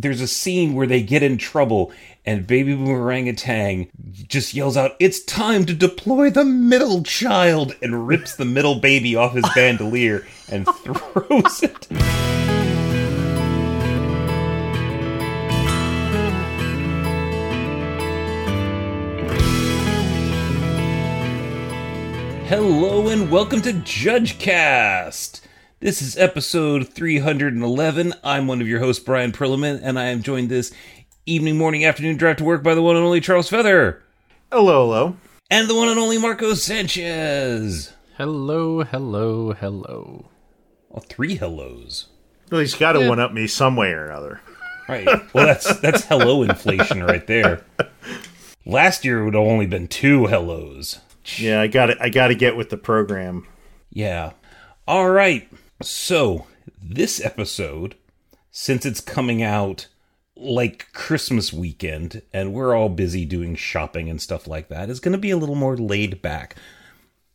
there's a scene where they get in trouble and baby orangutan just yells out it's time to deploy the middle child and rips the middle baby off his bandolier and throws it. Hello and welcome to judgecast this is episode 311. I'm one of your hosts, Bryan Perlman, and I am joined this evening, morning, afternoon drive to work by the one and only Charles Feather. Hello, hello. And the one and only Marco Sanchez. Hello, hello, hello. Well, three hellos. Well, he's got to Yeah. one up me some way or another. Right. Well, that's that's hello inflation right there. Last year it would have only been two hellos. Yeah, I got it. I got to get with the program. Yeah. All right. So, this episode, since it's coming out like Christmas weekend and we're all busy doing shopping and stuff like that, is going to be a little more laid back,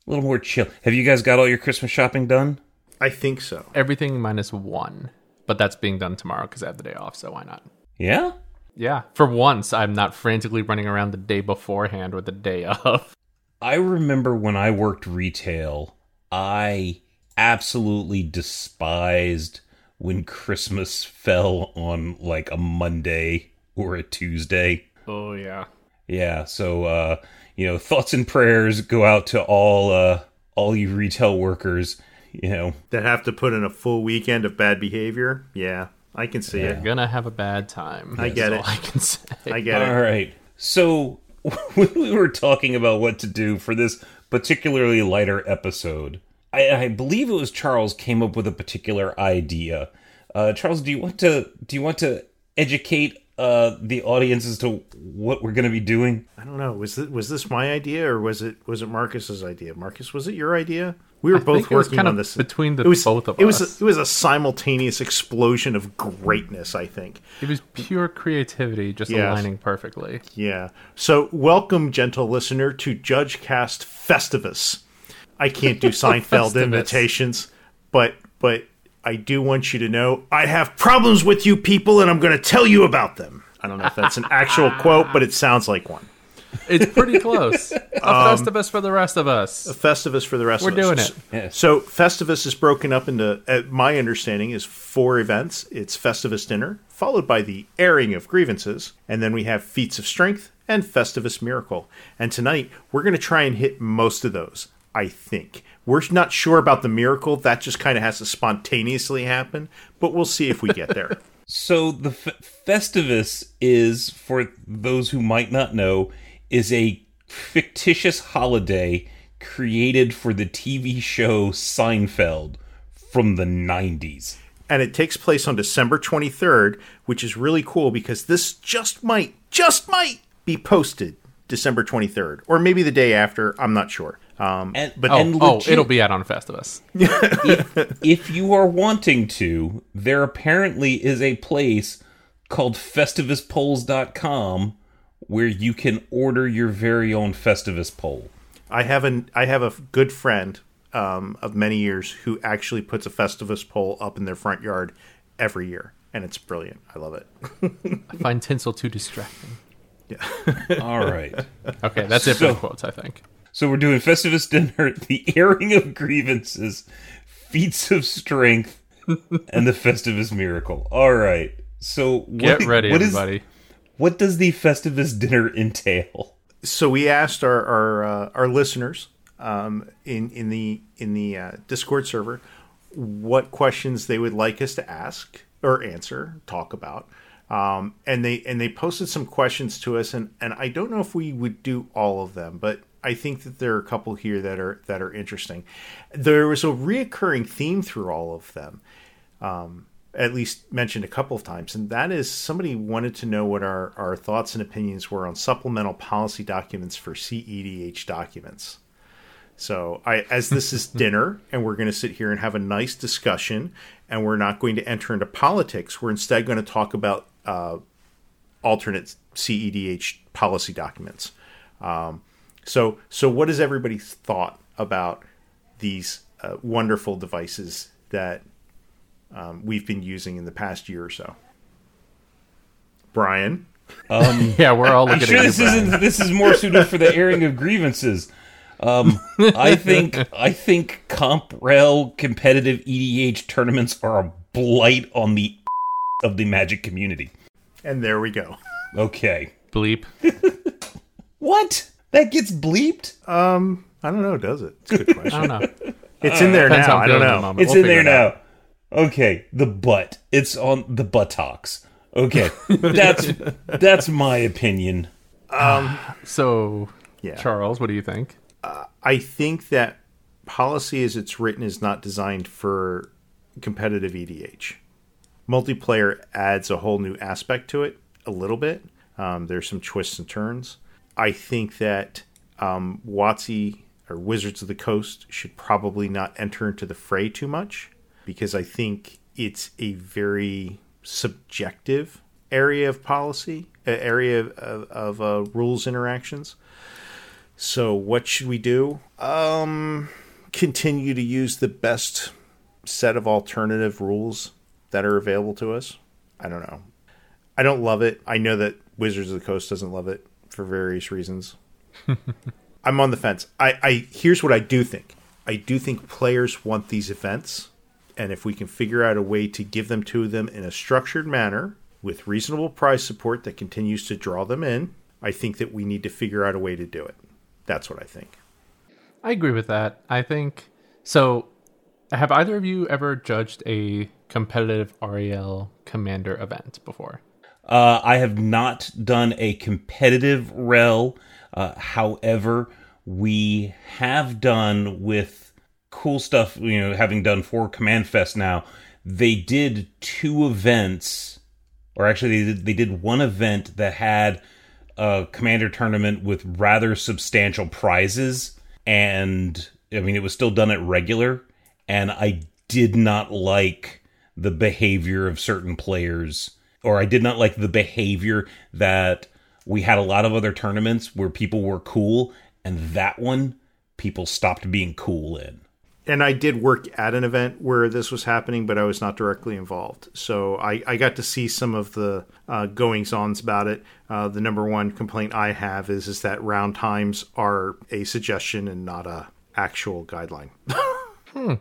a little more chill. Have you guys got all your Christmas shopping done? I think so. Everything minus one, but that's being done tomorrow because I have the day off, so why not? Yeah? Yeah, for once, I'm not frantically running around the day beforehand or the day of. I remember when I worked retail, I absolutely despised when Christmas fell on like a Monday or a Tuesday. Oh yeah, Yeah, so uh, you know, thoughts and prayers go out to all uh all you retail workers, you know. That have to put in a full weekend of bad behavior. Yeah, I can see it you're it. gonna have a bad time. I get is it. I can say. I get All it. All right. So when we were talking about what to do for this particularly lighter episode, I, I believe it was Charles came up with a particular idea. Uh, Charles, do you want to do you want to educate uh, the audience as to what we're going to be doing? I don't know. Was this, was this my idea or was it was it Marcos's idea? Marcos, was it your idea? We were I both think it was working kind on of this between the it was, both of it was a, it was a simultaneous explosion of greatness. I think. It was pure creativity, just Yes. aligning perfectly. Yeah. So, welcome, gentle listener, to Judge Cast Festivus. I can't do Seinfeld Festivus. imitations, but but I do want you to know I have problems with you people, and I'm going to tell you about them. I don't know if that's an actual quote, but it sounds like one. It's pretty close. A Festivus for the rest of us. A Festivus for the rest We're of us. We're doing it. Yes. So Festivus is broken up into, uh, my understanding is four events. It's Festivus dinner, followed by the airing of grievances, and then we have feats of strength and Festivus miracle. And tonight we're going to try and hit most of those. I think we're not sure about the miracle. That just kind of has to spontaneously happen, but we'll see if we get there. So the F- Festivus is, for those who might not know, is a fictitious holiday created for the TV show Seinfeld from the 90s. and it takes place on December 23rd, which is really cool because this just might, just might be posted December 23rd, or maybe the day after. I'm not sure. Um, And, but Oh, and oh, it'll be out on Festivus. if you are wanting to, there apparently is a place called FestivusPoles.com where you can order your very own Festivus pole. I have an I have a good friend um, of many years who actually puts a Festivus pole up in their front yard every year, and it's brilliant. I love it. I find tinsel too distracting. Yeah. All right. Okay, that's it for the quotes, I think. So we're doing Festivus dinner, the airing of grievances, feats of strength, and the Festivus miracle. All right. So what, Get ready, what is- everybody. what does the Festivus dinner entail? so we asked our our, uh, our listeners um, in in the in the uh, Discord server what questions they would like us to ask or answer, talk about, um, and they and they posted some questions to us, and and I don't know if we would do all of them, but I think that there are a couple here that are that are interesting. There was a reoccurring theme through all of them at least mentioned a couple of times, and that is somebody wanted to know what our, our thoughts and opinions were on supplemental policy documents for CEDH documents. So, I as this is dinner, and we're going to sit here and have a nice discussion, and we're not going to enter into politics. We're instead going to talk about uh, alternate CEDH policy documents. Um, so, so what is everybody's thought about these uh, wonderful devices that um, we've been using in the past year or so? Bryan. Yeah, we're all looking sure at you, this isn't this is more suited for the airing of grievances. Um, I think I think comp rel competitive EDH tournaments are a blight on the of the Magic community. And there we go. Okay, bleep. what that gets bleeped? Um, I don't know, does it? It's a good question. I don't know. It's in there Depends now. how I'm I don't feeling at the know. moment. It's We'll in figure there it out. now. Okay, the butt. It's on the buttocks. Okay, that's that's my opinion. So, Yeah. Charles, what do you think? I think that policy as it's written is not designed for competitive EDH. Multiplayer adds a whole new aspect to it, a little bit. Um, there's some twists and turns. I think that um, or Wizards of the Coast should probably not enter into the fray too much because I think it's a very subjective area of policy, uh, area of, of, of uh, rules interactions. So what should we do? Um, continue to use the best set of alternative rules that are available to us. I don't know. I don't love it. I know that Wizards of the Coast doesn't love it for various reasons. I'm on the fence. I, I here's what I do think. I do think players want these events, and if we can figure out a way to give them to them in a structured manner with reasonable prize support that continues to draw them in, I think that we need to figure out a way to do it. That's what I think. I agree with that. I think so. Have either of you ever judged a competitive REL commander event before? Uh, I have not done a competitive rel. Uh, however, we have done with cool stuff. You know, having done four Command Fest now, they did two events, or actually, they did, they did one event that had a commander tournament with rather substantial prizes, and I mean, it was still done at regular, and I did not like the behavior of certain players or I did not like the behavior that we had a lot of other tournaments where people were cool, and that one people stopped being cool in. And I did work at an event where this was happening, but I was not directly involved. So I, I got to see some of the uh, goings ons about it. Uh, the number one complaint I have is is that round times are a suggestion and not a actual guideline. hmm.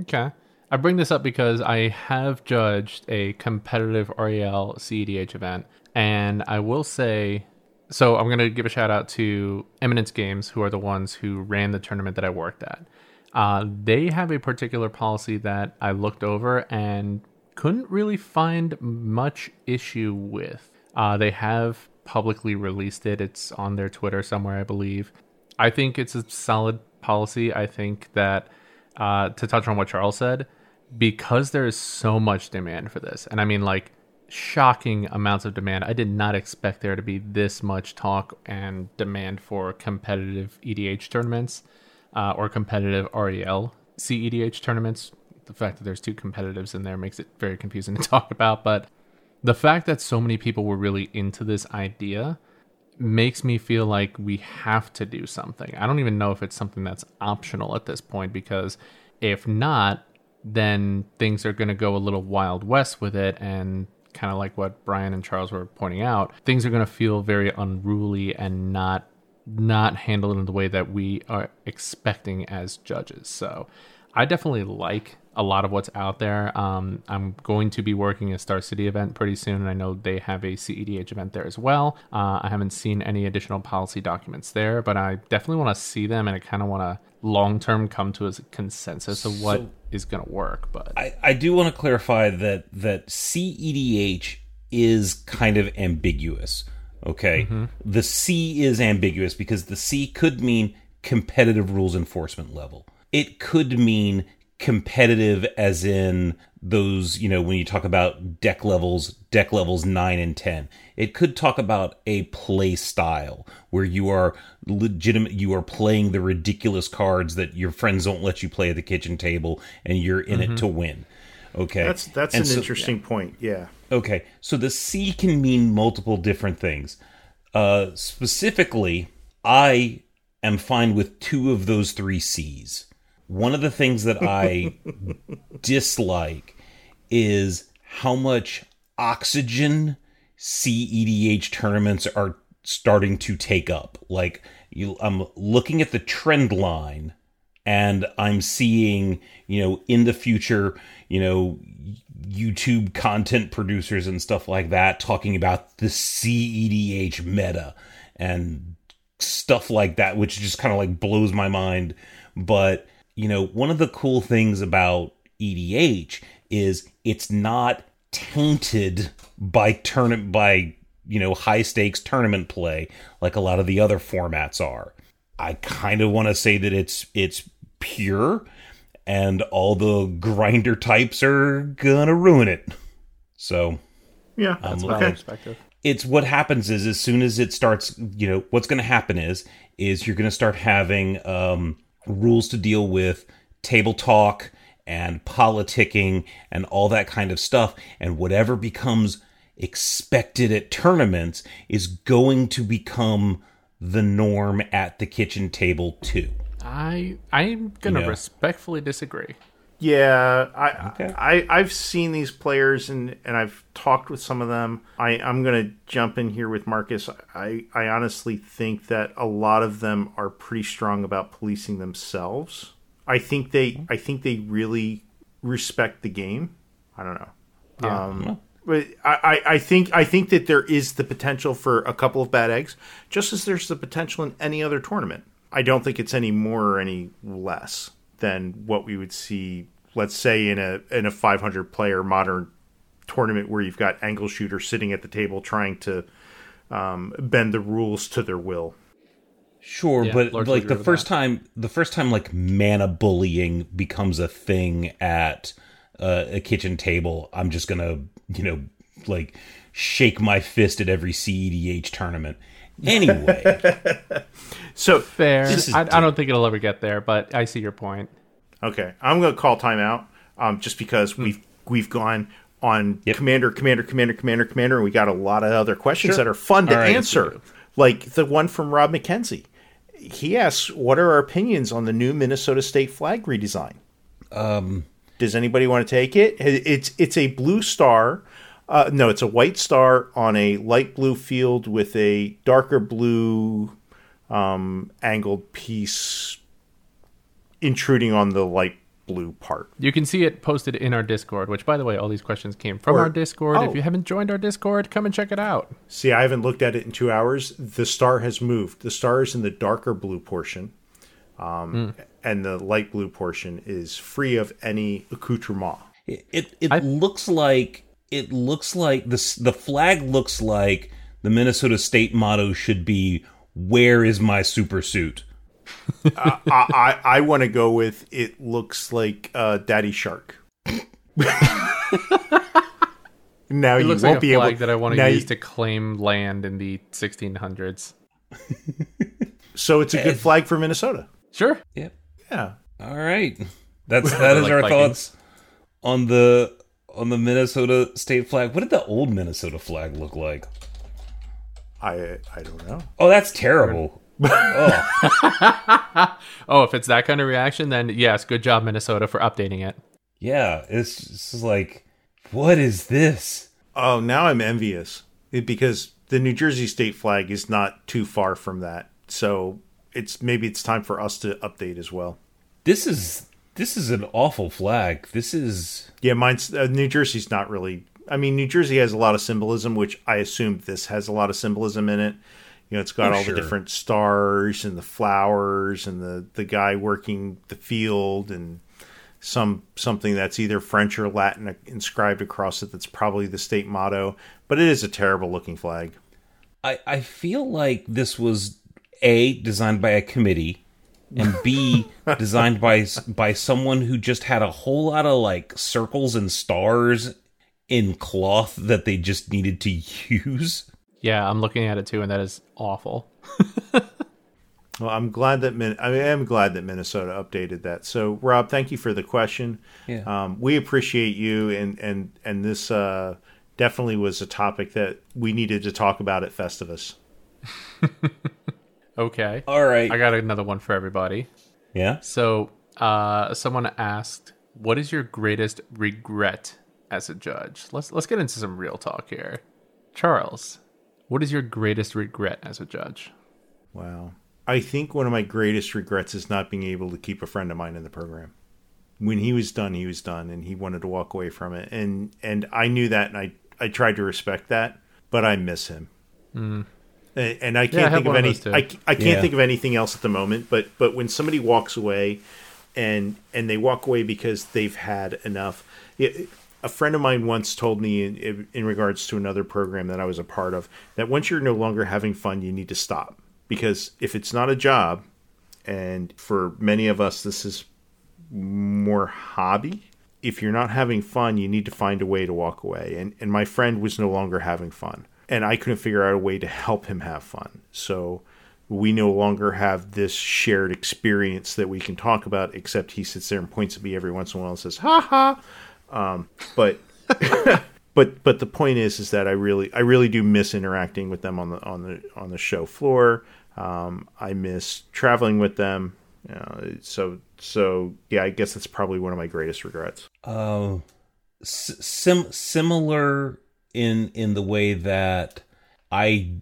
Okay. I bring this up because I have judged a competitive REL CEDH event, and I will say so I'm going to give a shout out to Eminence Games, who are the ones who ran the tournament that I worked at. Uh, they have a particular policy that I looked over and couldn't really find much issue with. Uh, they have publicly released it, it's on their Twitter somewhere, I believe. I think it's a solid policy. I think that, uh, to touch on what Charles said, because there is so much demand for this, and I mean, like, shocking amounts of demand. I did not expect there to be this much talk and demand for competitive EDH tournaments uh, or competitive REL CEDH tournaments. The fact that there's two competitives in there makes it very confusing to talk about, but the fact that so many people were really into this idea makes me feel like we have to do something. I don't even know if it's something that's optional at this point because if not, then things are going to go a little wild west with it and kind of like what Bryan and Charles were pointing out, things are going to feel very unruly and not not handled in the way that we are expecting as judges. So, I definitely like a lot of what's out there. Um, I'm going to be working a Star City event pretty soon, and I know they have a CEDH event there as well. Uh, I haven't seen any additional policy documents there, but I definitely want to see them, and I kind of want to long term come to a consensus of what is going to work. But I, I do want to clarify that that CEDH is kind of ambiguous. Okay, mm-hmm. the C is ambiguous because the C could mean competitive rules enforcement level. It could mean competitive as in those, you know, when you talk about deck levels, deck levels 9 and 10. It could talk about a play style where you are legitimate you are playing the ridiculous cards that your friends don't let you play at the kitchen table and you're in it to win. Okay. That's that's And an so- interesting point. Yeah. Okay, so the C can mean multiple different things. Uh, specifically, I am fine with two of those three C's. One of the things that I dislike is how much oxygen CEDH tournaments are starting to take up. Like you, I'm looking at the trend line and I'm seeing, you know, in the future, you know, YouTube content producers and stuff like that talking about the CEDH meta and stuff like that, which just kind of like blows my mind. But, you know, one of the cool things about EDH is it's not tainted by turn by you know high stakes tournament play like a lot of the other formats are. I kind of want to say that it's it's pure and all the grinder types are gonna ruin it. So Yeah, That's Um, my okay. perspective. it's what happens is as soon as it starts you know what's going to happen is is you're going to start having um, rules to deal with table talk and politicking and all that kind of stuff and whatever becomes expected at tournaments is going to become the norm at the kitchen table too I I'm gonna Yeah. respectfully disagree. Yeah, I, Okay. I I've seen these players and and I've talked with some of them. I I'm gonna jump in here with Marcos. I I honestly think that a lot of them are pretty strong about policing themselves. I think they I think they really respect the game. I don't know. Yeah. Um, but I, I, I think I think that there is the potential for a couple of bad eggs, just as there's the potential in any other tournament. I don't think it's any more or any less than what we would see, let's say, in a in a 500 player modern tournament where you've got angle shooters sitting at the table trying to um, bend the rules to their will. Sure, Yeah, but like the first that. time, the first time like mana bullying becomes a thing at uh, a kitchen table, I'm just gonna, you know, like shake my fist at every CEDH tournament. Anyway, So Fair. Is I, I don't think it'll ever get there, but I see your point. Okay, I'm going to call timeout, um, just because we've we've gone on Yep. commander, commander, commander, commander, commander, and we got a lot of other questions Sure. that are fun to All right. answer, like the one from Rob McKenzie. He asks, "What are our opinions on the new Minnesota State flag redesign?" um, Does anybody want to take it? It's it's a blue star. Uh, no, it's a white star on a light blue field with a darker blue um, angled piece intruding on the light blue part. You can see it posted in our Discord, which, by the way, all these questions came from Or- our Discord. oh. If you haven't joined our Discord, come and check it out. See, I haven't looked at it in two hours. The star has moved. The star is in the darker blue portion, um, and the light blue portion is free of any accoutrement. it it, it I- looks like it looks like this. The flag looks like the Minnesota State motto should be "Where is my super suit?" I, I, I want to go with it looks like uh, Daddy Shark. now It you looks won't like a be flag able that I want now to you- use to claim land in the 1600s. So it's a good flag for Minnesota. Sure. Yep. Yeah. All right. That's that is Like our Vikings. thoughts on the on the Minnesota state flag. What did the old Minnesota flag look like? I I don't know. Oh, that's terrible. oh, Oh, if it's that kind of reaction, then yes, good job, Minnesota, for updating it. yeah. It's just like, what is this? Oh, now I'm envious It- because the New Jersey state flag is not too far from that. So it's maybe it's time for us to update as well. This is this is an awful flag. This is Yeah, mine's uh, New Jersey's not really. I mean, New Jersey has a lot of symbolism, which I assume this has a lot of symbolism in it. You know, it's got Oh, all sure. the different stars and the flowers and the the guy working the field and some something that's either French or Latin inscribed across it. That's probably the state motto, but it is a terrible looking flag. I I feel like this was a designed by a committee and b designed by by someone who just had a whole lot of like circles and stars in cloth that they just needed to use. Yeah, I'm looking at it too, and that is awful. Well, I'm glad that Min- I am glad that Minnesota updated that. So, Rob, thank you for the question. Yeah. Um, we appreciate you, and and and this uh, definitely was a topic that we needed to talk about at Festivus. Okay. All right. I got another one for everybody. yeah. So, uh, someone asked, "What is your greatest regret as a judge?" Let's let's get into some real talk here. Charles, what is your greatest regret as a judge? Wow. I think one of my greatest regrets is not being able to keep a friend of mine in the program. When he was done, he was done, and he wanted to walk away from it, and and I knew that, and I I tried to respect that, but I miss him, mm. And, and, I can't yeah, I think of any I, I can't yeah. think of anything else at the moment. But but when somebody walks away, and and they walk away because they've had enough. It, a friend of mine once told me in, in regards to another program that I was a part of that once you're no longer having fun, you need to stop because if it's not a job, and for many of us, this is more hobby. If you're not having fun, you need to find a way to walk away. And and my friend was no longer having fun, and I couldn't figure out a way to help him have fun. So we no longer have this shared experience that we can talk about. Except he sits there and points at me every once in a while and says, "Ha ha." Um, but but but the point is is that I really I really do miss interacting with them on the on the on the show floor. Um, I miss traveling with them. Uh, so so yeah, I guess that's probably one of my greatest regrets. Uh, sim similar in in the way that I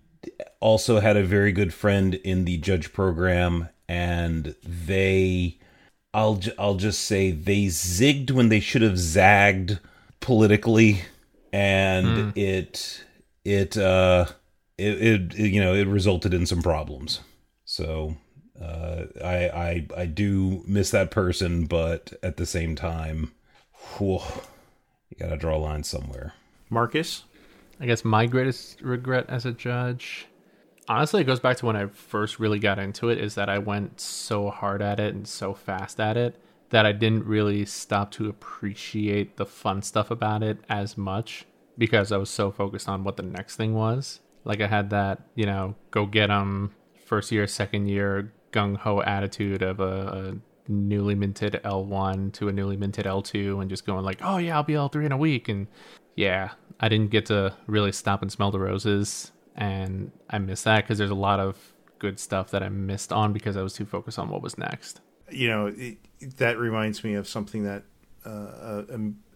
also had a very good friend in the judge program, and they. I'll I'll just say they zigged when they should have zagged politically and mm. it it uh it, it, it, you know it resulted in some problems so uh I, I i do miss that person but at the same time whew, you gotta draw a line somewhere marcos i guess my greatest regret as a judge honestly it goes back to when i first really got into it is that i went so hard at it and so fast at it that I didn't really stop to appreciate the fun stuff about it as much because I was so focused on what the next thing was. Like I had that, you know, go get them first year, second year gung ho attitude of a, a, newly minted L1 to a newly minted L2 and just going like, oh yeah, I'll be L3 in a week. And yeah, I didn't get to really stop and smell the roses. And I miss that because there's a lot of good stuff that I missed on because I was too focused on what was next you know, it, that reminds me of something that uh,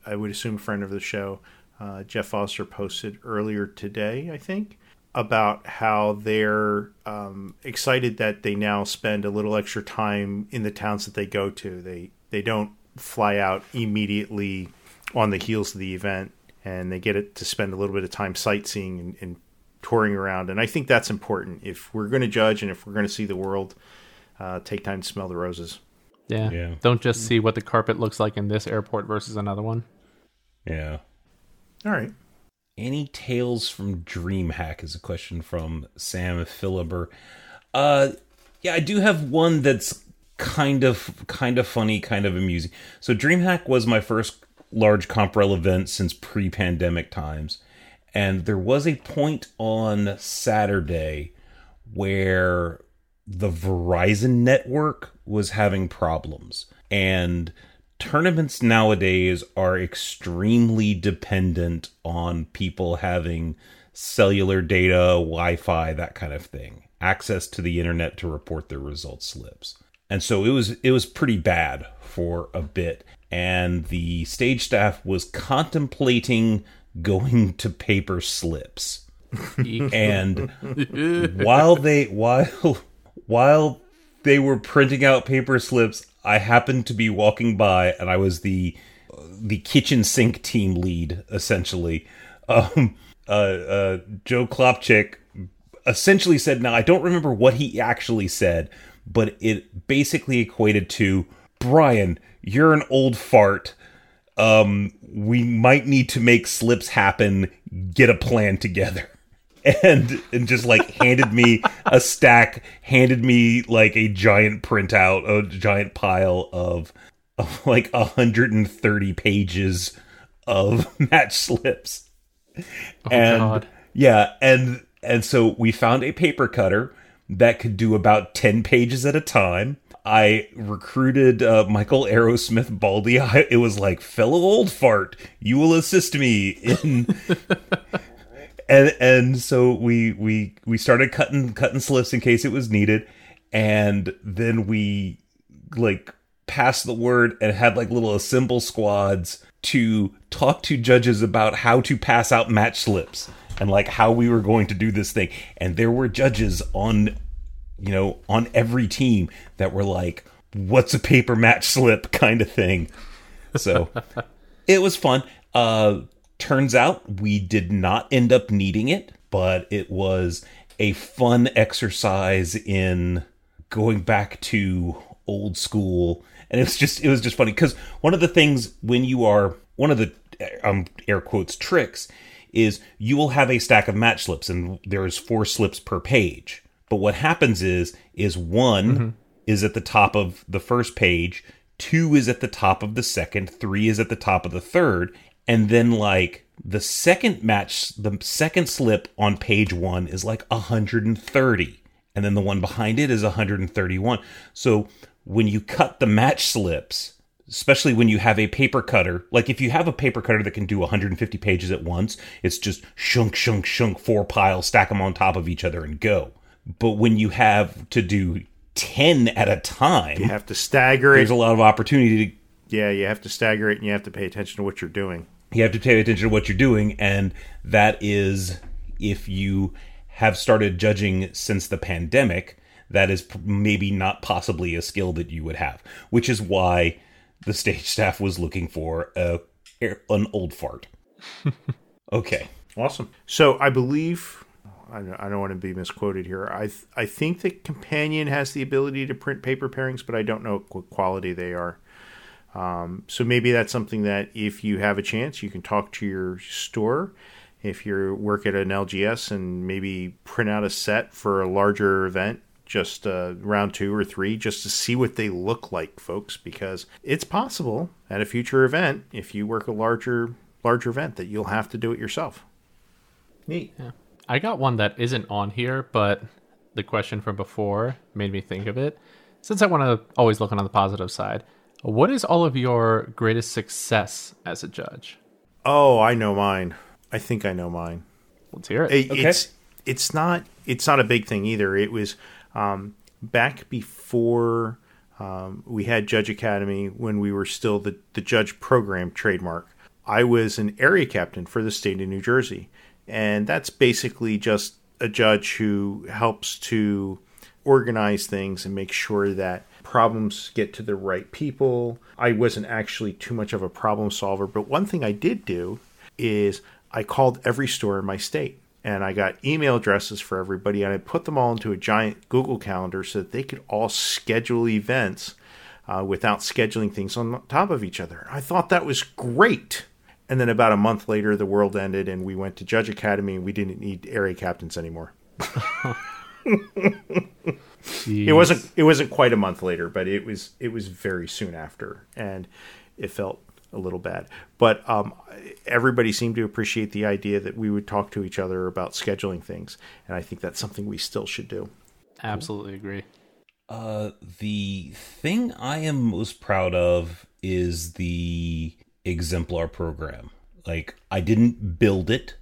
I would assume a friend of the show, uh, Jeff Foster, posted earlier today, I think, about how they're um, excited that they now spend a little extra time in the towns that they go to. They they don't fly out immediately on the heels of the event, and they get it to spend a little bit of time sightseeing and, and touring around. And I think that's important if we're going to judge and if we're going to see the world. Uh, take time to smell the roses. Yeah. yeah. Don't just see what the carpet looks like in this airport versus another one. Yeah. All right. Any tales from DreamHack is a question from Sam Philiber. Uh yeah, I do have one that's kind of kind of funny, kind of amusing. So DreamHack was my first large Comprel event since pre-pandemic times. And there was a point on Saturday where the Verizon network was having problems. And tournaments nowadays are extremely dependent on people having cellular data, Wi Fi, that kind of thing, access to the internet to report their results slips. And so it was it was pretty bad for a bit. And the stage staff was contemplating going to paper slips. and while they while while they were printing out paper slips, I happened to be walking by, and I was the the kitchen sink team lead essentially. Um, uh, uh, Joe Klopchick essentially said, "Now I don't remember what he actually said, but it basically equated to Bryan, you're an old fart." Um, we might need to make slips happen. Get a plan together and and just like handed me a stack, handed me like a giant printout, a giant pile of, of like 130 pages of match slips. Oh, and God. yeah, and and so we found a paper cutter that could do about 10 pages at a time. I recruited uh, Michael Aerosmith Baldy. I, it was like, fellow old fart, you will assist me in and and so we we we started cutting cutting slips in case it was needed, and then we like passed the word and had like little assemble squads to talk to judges about how to pass out match slips and like how we were going to do this thing. And there were judges on, you know, on every team that were like, what's a paper match slip kind of thing. So it was fun. Uh, turns out we did not end up needing it, but it was a fun exercise in going back to old school and it was just it was just funny because one of the things when you are one of the um, air quotes tricks is you will have a stack of match slips and there's four slips per page but what happens is is one mm-hmm. is at the top of the first page two is at the top of the second three is at the top of the third and then like the second match the second slip on page one is like 130 and then the one behind it is 131 so when you cut the match slips, especially when you have a paper cutter, like if you have a paper cutter that can do 150 pages at once, it's just shunk, shunk, shunk, four piles, stack them on top of each other and go. But when you have to do 10 at a time, you have to stagger it. There's a lot of opportunity to. Yeah, you have to stagger it and you have to pay attention to what you're doing. You have to pay attention to what you're doing. And that is if you have started judging since the pandemic that is maybe not possibly a skill that you would have, which is why the stage staff was looking for a an old fart. okay, awesome. So I believe I don't want to be misquoted here. I th- I think that Companion has the ability to print paper pairings, but I don't know what quality they are. Um, so maybe that's something that if you have a chance, you can talk to your store. If you work at an LGS and maybe print out a set for a larger event just uh, round two or three just to see what they look like, folks, because it's possible at a future event, if you work a larger larger event, that you'll have to do it yourself. Neat. Yeah. I got one that isn't on here, but the question from before made me think of it. Since I want to always look on the positive side, what is all of your greatest success as a judge? Oh, I know mine. I think I know mine. Let's hear it. it okay. It's it's not it's not a big thing either. It was um, back before um, we had Judge Academy, when we were still the, the judge program trademark, I was an area captain for the state of New Jersey. And that's basically just a judge who helps to organize things and make sure that problems get to the right people. I wasn't actually too much of a problem solver, but one thing I did do is I called every store in my state and I got email addresses for everybody, and I put them all into a giant Google Calendar so that they could all schedule events uh, without scheduling things on top of each other. I thought that was great. And then about a month later, the world ended, and we went to Judge Academy, and we didn't need area captains anymore. it wasn't. It wasn't quite a month later, but it was. It was very soon after, and it felt a little bad. But um, everybody seemed to appreciate the idea that we would talk to each other about scheduling things, and I think that's something we still should do. Absolutely agree. Uh, the thing I am most proud of is the exemplar program. Like I didn't build it,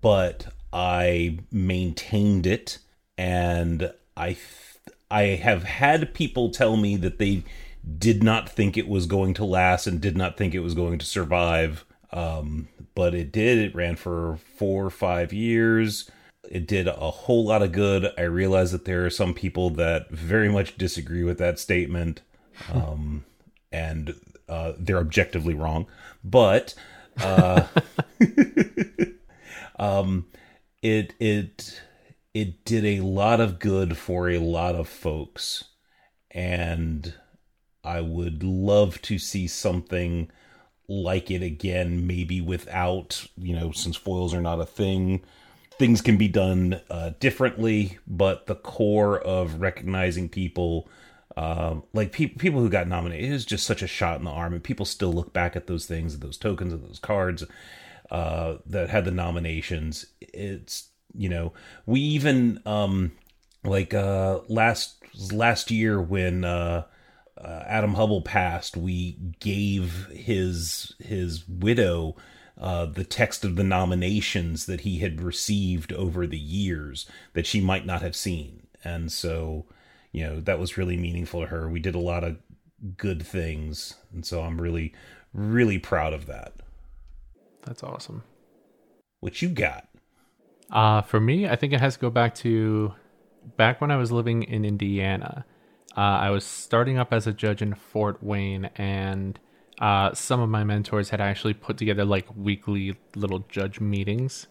but I maintained it, and I I have had people tell me that they did not think it was going to last and did not think it was going to survive. Um, but it did. It ran for four or five years. It did a whole lot of good. I realize that there are some people that very much disagree with that statement, um, and uh, they're objectively wrong. But uh, um, it it it did a lot of good for a lot of folks, and I would love to see something like it again, maybe without, you know, since foils are not a thing, things can be done uh, differently, but the core of recognizing people, uh, like pe- people who got nominated, is just such a shot in the arm, and people still look back at those things, those tokens, and those cards uh, that had the nominations. It's you know, we even um, like uh, last last year when uh, uh, Adam Hubble passed, we gave his his widow uh, the text of the nominations that he had received over the years that she might not have seen, and so you know that was really meaningful to her. We did a lot of good things, and so I'm really really proud of that. That's awesome. What you got? Uh, for me, I think it has to go back to back when I was living in Indiana. Uh, I was starting up as a judge in Fort Wayne, and uh, some of my mentors had actually put together like weekly little judge meetings.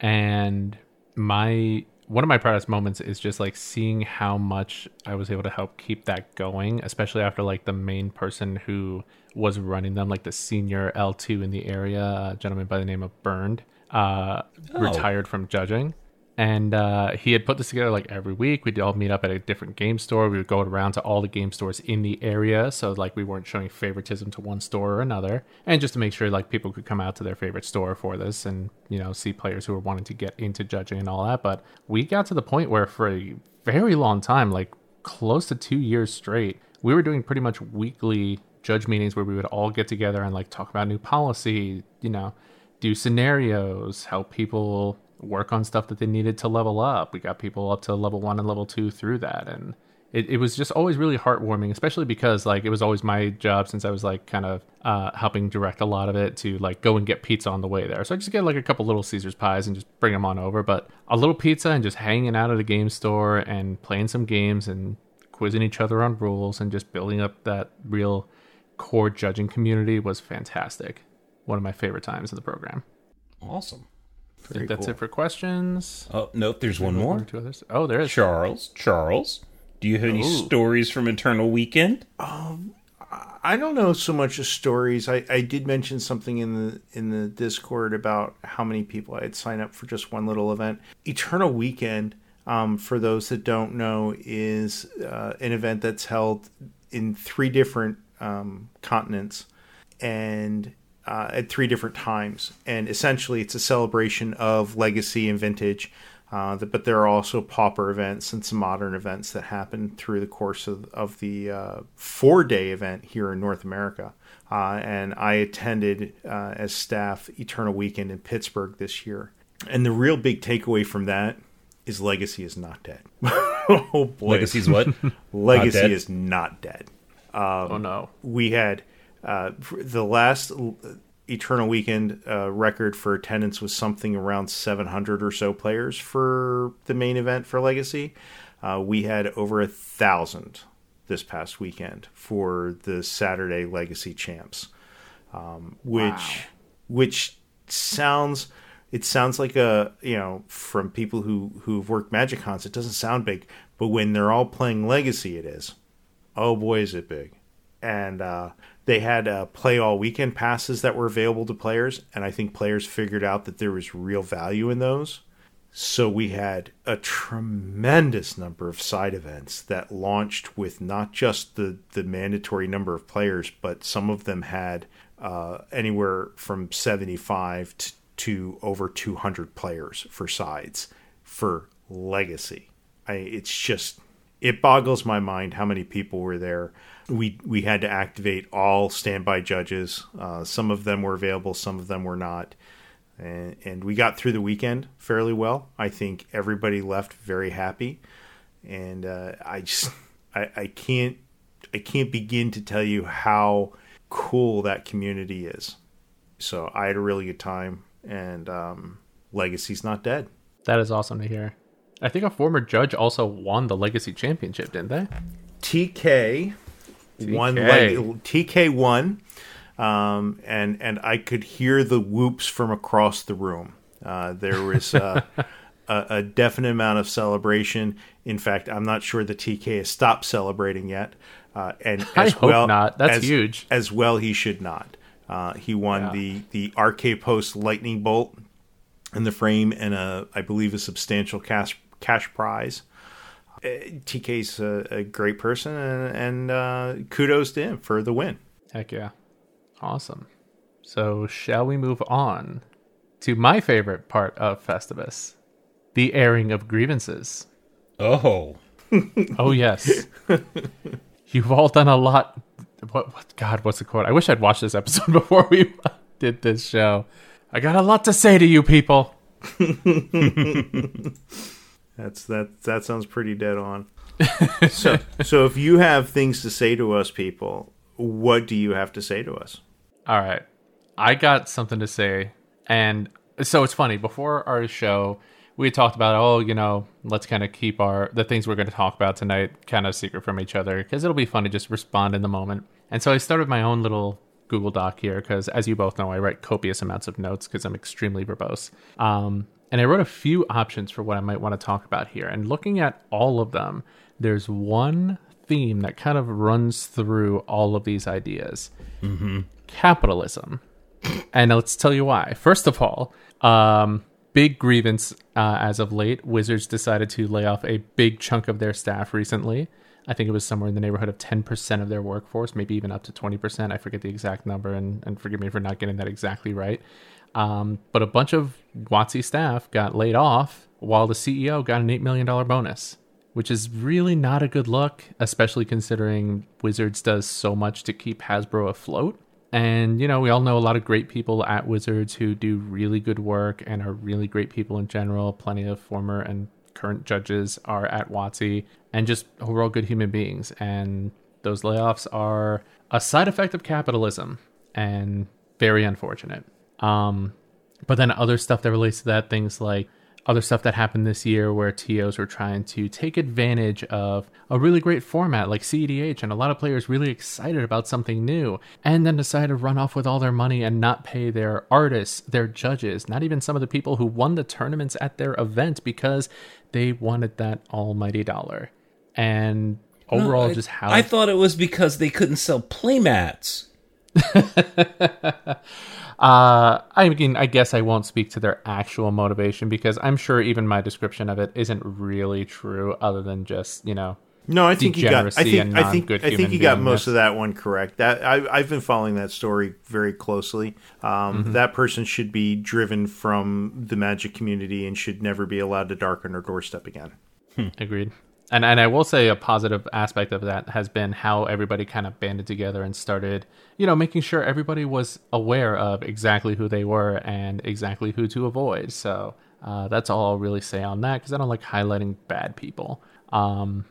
And my one of my proudest moments is just like seeing how much I was able to help keep that going, especially after like the main person who was running them, like the senior L2 in the area, a gentleman by the name of Burned, uh, Oh. retired from judging. And uh, he had put this together like every week. We'd all meet up at a different game store. We would go around to all the game stores in the area. So, like, we weren't showing favoritism to one store or another. And just to make sure, like, people could come out to their favorite store for this and, you know, see players who were wanting to get into judging and all that. But we got to the point where, for a very long time, like close to two years straight, we were doing pretty much weekly judge meetings where we would all get together and, like, talk about new policy, you know, do scenarios, help people work on stuff that they needed to level up. We got people up to level one and level two through that. And it, it was just always really heartwarming, especially because like it was always my job since I was like kind of uh, helping direct a lot of it to like go and get pizza on the way there. So I just get like a couple little Caesar's pies and just bring them on over. But a little pizza and just hanging out at a game store and playing some games and quizzing each other on rules and just building up that real core judging community was fantastic. One of my favorite times of the program. Awesome. I think that's it for questions. Oh, nope, there's one One more. two others. Oh, there is. Charles, Charles, do you have any Ooh. stories from Eternal Weekend? I don't know so much as stories. I, I did mention something in the in the Discord about how many people I had signed up for just one little event. Eternal Weekend, um, for those that don't know, is uh, an event that's held in three different um, continents and uh, at three different times. And essentially, it's a celebration of legacy and vintage. Uh, but there are also pauper events and some modern events that happen through the course of, of the uh, four day event here in North America. Uh, and I attended uh, as staff Eternal Weekend in Pittsburgh this year. And the real big takeaway from that is Legacy is not dead. oh boy. Legacy's what? Legacy dead? is not dead oh no. we had uh, the last Eternal Weekend uh, record for attendance was something around 700 or so players for the main event for Legacy. Uh, we had over a thousand this past weekend for the Saturday Legacy Champs, um, which which sounds it sounds like a you know from people who who've worked Magic Cons it doesn't sound big, but when they're all playing Legacy, it is. Oh boy is it big and uh, they had uh, play all weekend passes that were available to players and i think players figured out that there was real value in those so we had a tremendous number of side events that launched with not just the, the mandatory number of players but some of them had uh, anywhere from 75 to, to over 200 players for sides for legacy I, it's just it boggles my mind how many people were there. We we had to activate all standby judges. Uh, some of them were available, some of them were not, and, and we got through the weekend fairly well. I think everybody left very happy, and uh, I just I, I can't I can't begin to tell you how cool that community is. So I had a really good time, and um, Legacy's not dead. That is awesome to hear. I think a former judge also won the Legacy Championship, didn't they? TK, TK. Like, TK won, um, and and I could hear the whoops from across the room. Uh, there was uh, a, a definite amount of celebration. In fact, I'm not sure the TK has stopped celebrating yet. Uh, and I as hope well, not. That's as- huge. As well, he should not. Uh, he won Yeah. the the RK Post Lightning Bolt in the frame and a I believe a substantial cash cash prize. Uh, TK's a, a great person, and, and uh, kudos to him for the win. Heck yeah. Awesome. So, shall we move on to my favorite part of Festivus the airing of grievances? Oh, Oh, yes. You've all done a lot. What, what? God, what's the quote? I wish I'd watched this episode before we did this show. I got a lot to say to you people. That's that. That sounds pretty dead on. so, so if you have things to say to us, people, what do you have to say to us? All right. I got something to say. And so it's funny. Before our show, we had talked about, oh, you know, let's kind of keep our the things we're going to talk about tonight kind of secret from each other because it'll be fun to just respond in the moment. And so I started my own little Google Doc here because, as you both know, I write copious amounts of notes because I'm extremely verbose. Um, and I wrote a few options for what I might want to talk about here. And looking at all of them, there's one theme that kind of runs through all of these ideas mm-hmm. capitalism. and let's tell you why. First of all, um, big grievance uh, as of late. Wizards decided to lay off a big chunk of their staff recently. I think it was somewhere in the neighborhood of 10% of their workforce, maybe even up to 20%. I forget the exact number, and, and forgive me for not getting that exactly right. Um, but a bunch of WotC staff got laid off while the CEO got an $8 million bonus, which is really not a good look, especially considering Wizards does so much to keep Hasbro afloat. And, you know, we all know a lot of great people at Wizards who do really good work and are really great people in general. Plenty of former and current judges are at WotC and just overall good human beings. And those layoffs are a side effect of capitalism and very unfortunate. Um, but then other stuff that relates to that, things like other stuff that happened this year where TOs were trying to take advantage of a really great format like CEDH and a lot of players really excited about something new and then decided to run off with all their money and not pay their artists, their judges, not even some of the people who won the tournaments at their event because they wanted that almighty dollar. And overall, no, I, just how I thought it was because they couldn't sell playmats. Uh, I mean, I guess I won't speak to their actual motivation because I'm sure even my description of it isn't really true, other than just you know. No, I think you got. I think I think I think you got most of that one correct. That I, I've been following that story very closely. Um, mm-hmm. That person should be driven from the magic community and should never be allowed to darken her doorstep again. Hmm. Agreed and and I will say a positive aspect of that has been how everybody kind of banded together and started, you know, making sure everybody was aware of exactly who they were and exactly who to avoid. So uh, that's all I'll really say on that because I don't like highlighting bad people. Um,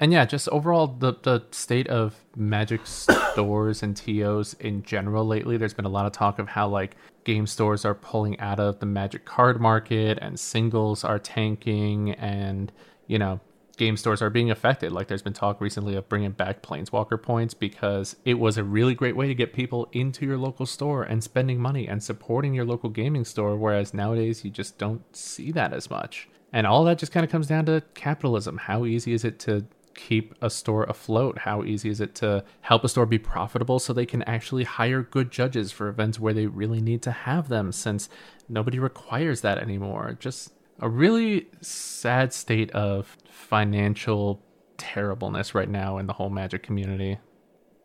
and yeah, just overall the the state of Magic stores and TOs in general lately. There's been a lot of talk of how like game stores are pulling out of the Magic card market and singles are tanking and you know game stores are being affected. Like there's been talk recently of bringing back Planeswalker points because it was a really great way to get people into your local store and spending money and supporting your local gaming store. Whereas nowadays you just don't see that as much. And all that just kind of comes down to capitalism. How easy is it to keep a store afloat? How easy is it to help a store be profitable so they can actually hire good judges for events where they really need to have them since nobody requires that anymore? Just a really sad state of financial terribleness right now in the whole magic community.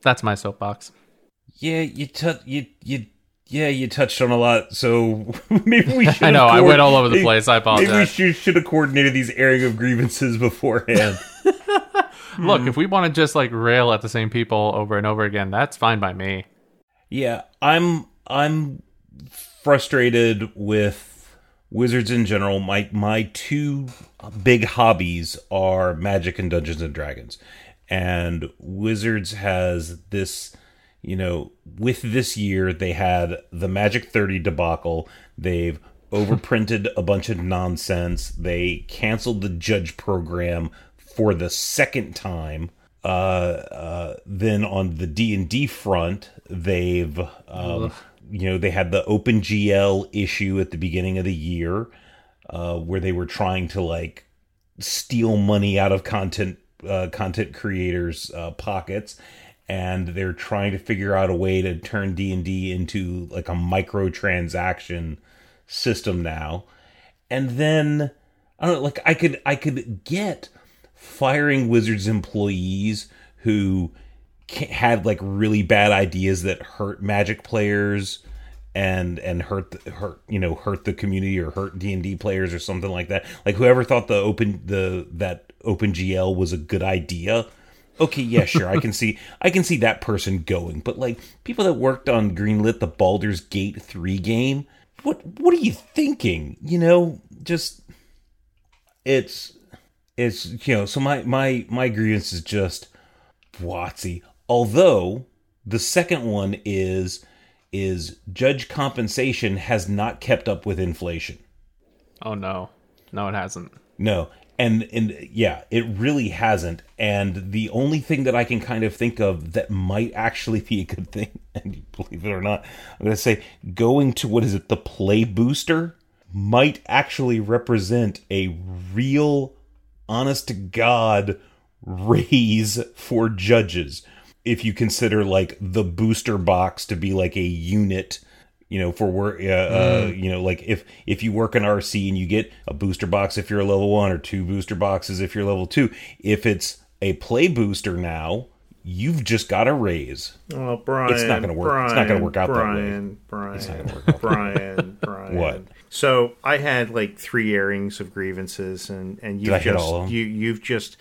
That's my soapbox. Yeah, you t- you you yeah, you touched on a lot. So maybe we should. I know I went all over the place. I apologize. Maybe we should, should have coordinated these airing of grievances beforehand. Look, hmm. if we want to just like rail at the same people over and over again, that's fine by me. Yeah, I'm I'm frustrated with wizards in general my my two big hobbies are magic and dungeons and dragons. And wizards has this you know with this year they had the magic 30 debacle. They've overprinted a bunch of nonsense. They canceled the judge program for the second time. Uh, uh, then on the d&d front they've um, you know, they had the OGL issue at the beginning of the year uh, where they were trying to like steal money out of content uh, content creators' uh, pockets, and they're trying to figure out a way to turn D and D into like a microtransaction system now. And then I don't know, like I could I could get firing Wizards employees who had like really bad ideas that hurt magic players and and hurt the, hurt you know hurt the community or hurt D&D players or something like that. Like whoever thought the open the that OGL was a good idea okay yeah sure i can see i can see that person going. But like people that worked on greenlit the Baldur's Gate 3 game what what are you thinking? You know just it's it's you know so my my my grievance is just WotC Although the second one is is judge compensation has not kept up with inflation. Oh no, no, it hasn't. No. And and yeah, it really hasn't. And the only thing that I can kind of think of that might actually be a good thing, and believe it or not, I'm gonna say going to what is it, the play booster might actually represent a real honest to God raise for judges. If you consider like the booster box to be like a unit you know for work uh, uh, you know like if if you work in rc and you get a booster box if you're a level one or two booster boxes if you're level two if it's a play booster now you've just got to raise Oh, Bryan, It's not gonna work. It's not gonna work out that way. Bryan, Bryan, It's not gonna work out Bryan, Bryan. What? So I had like three airings of grievances, and and you Did I hit just all of 'em? you you've just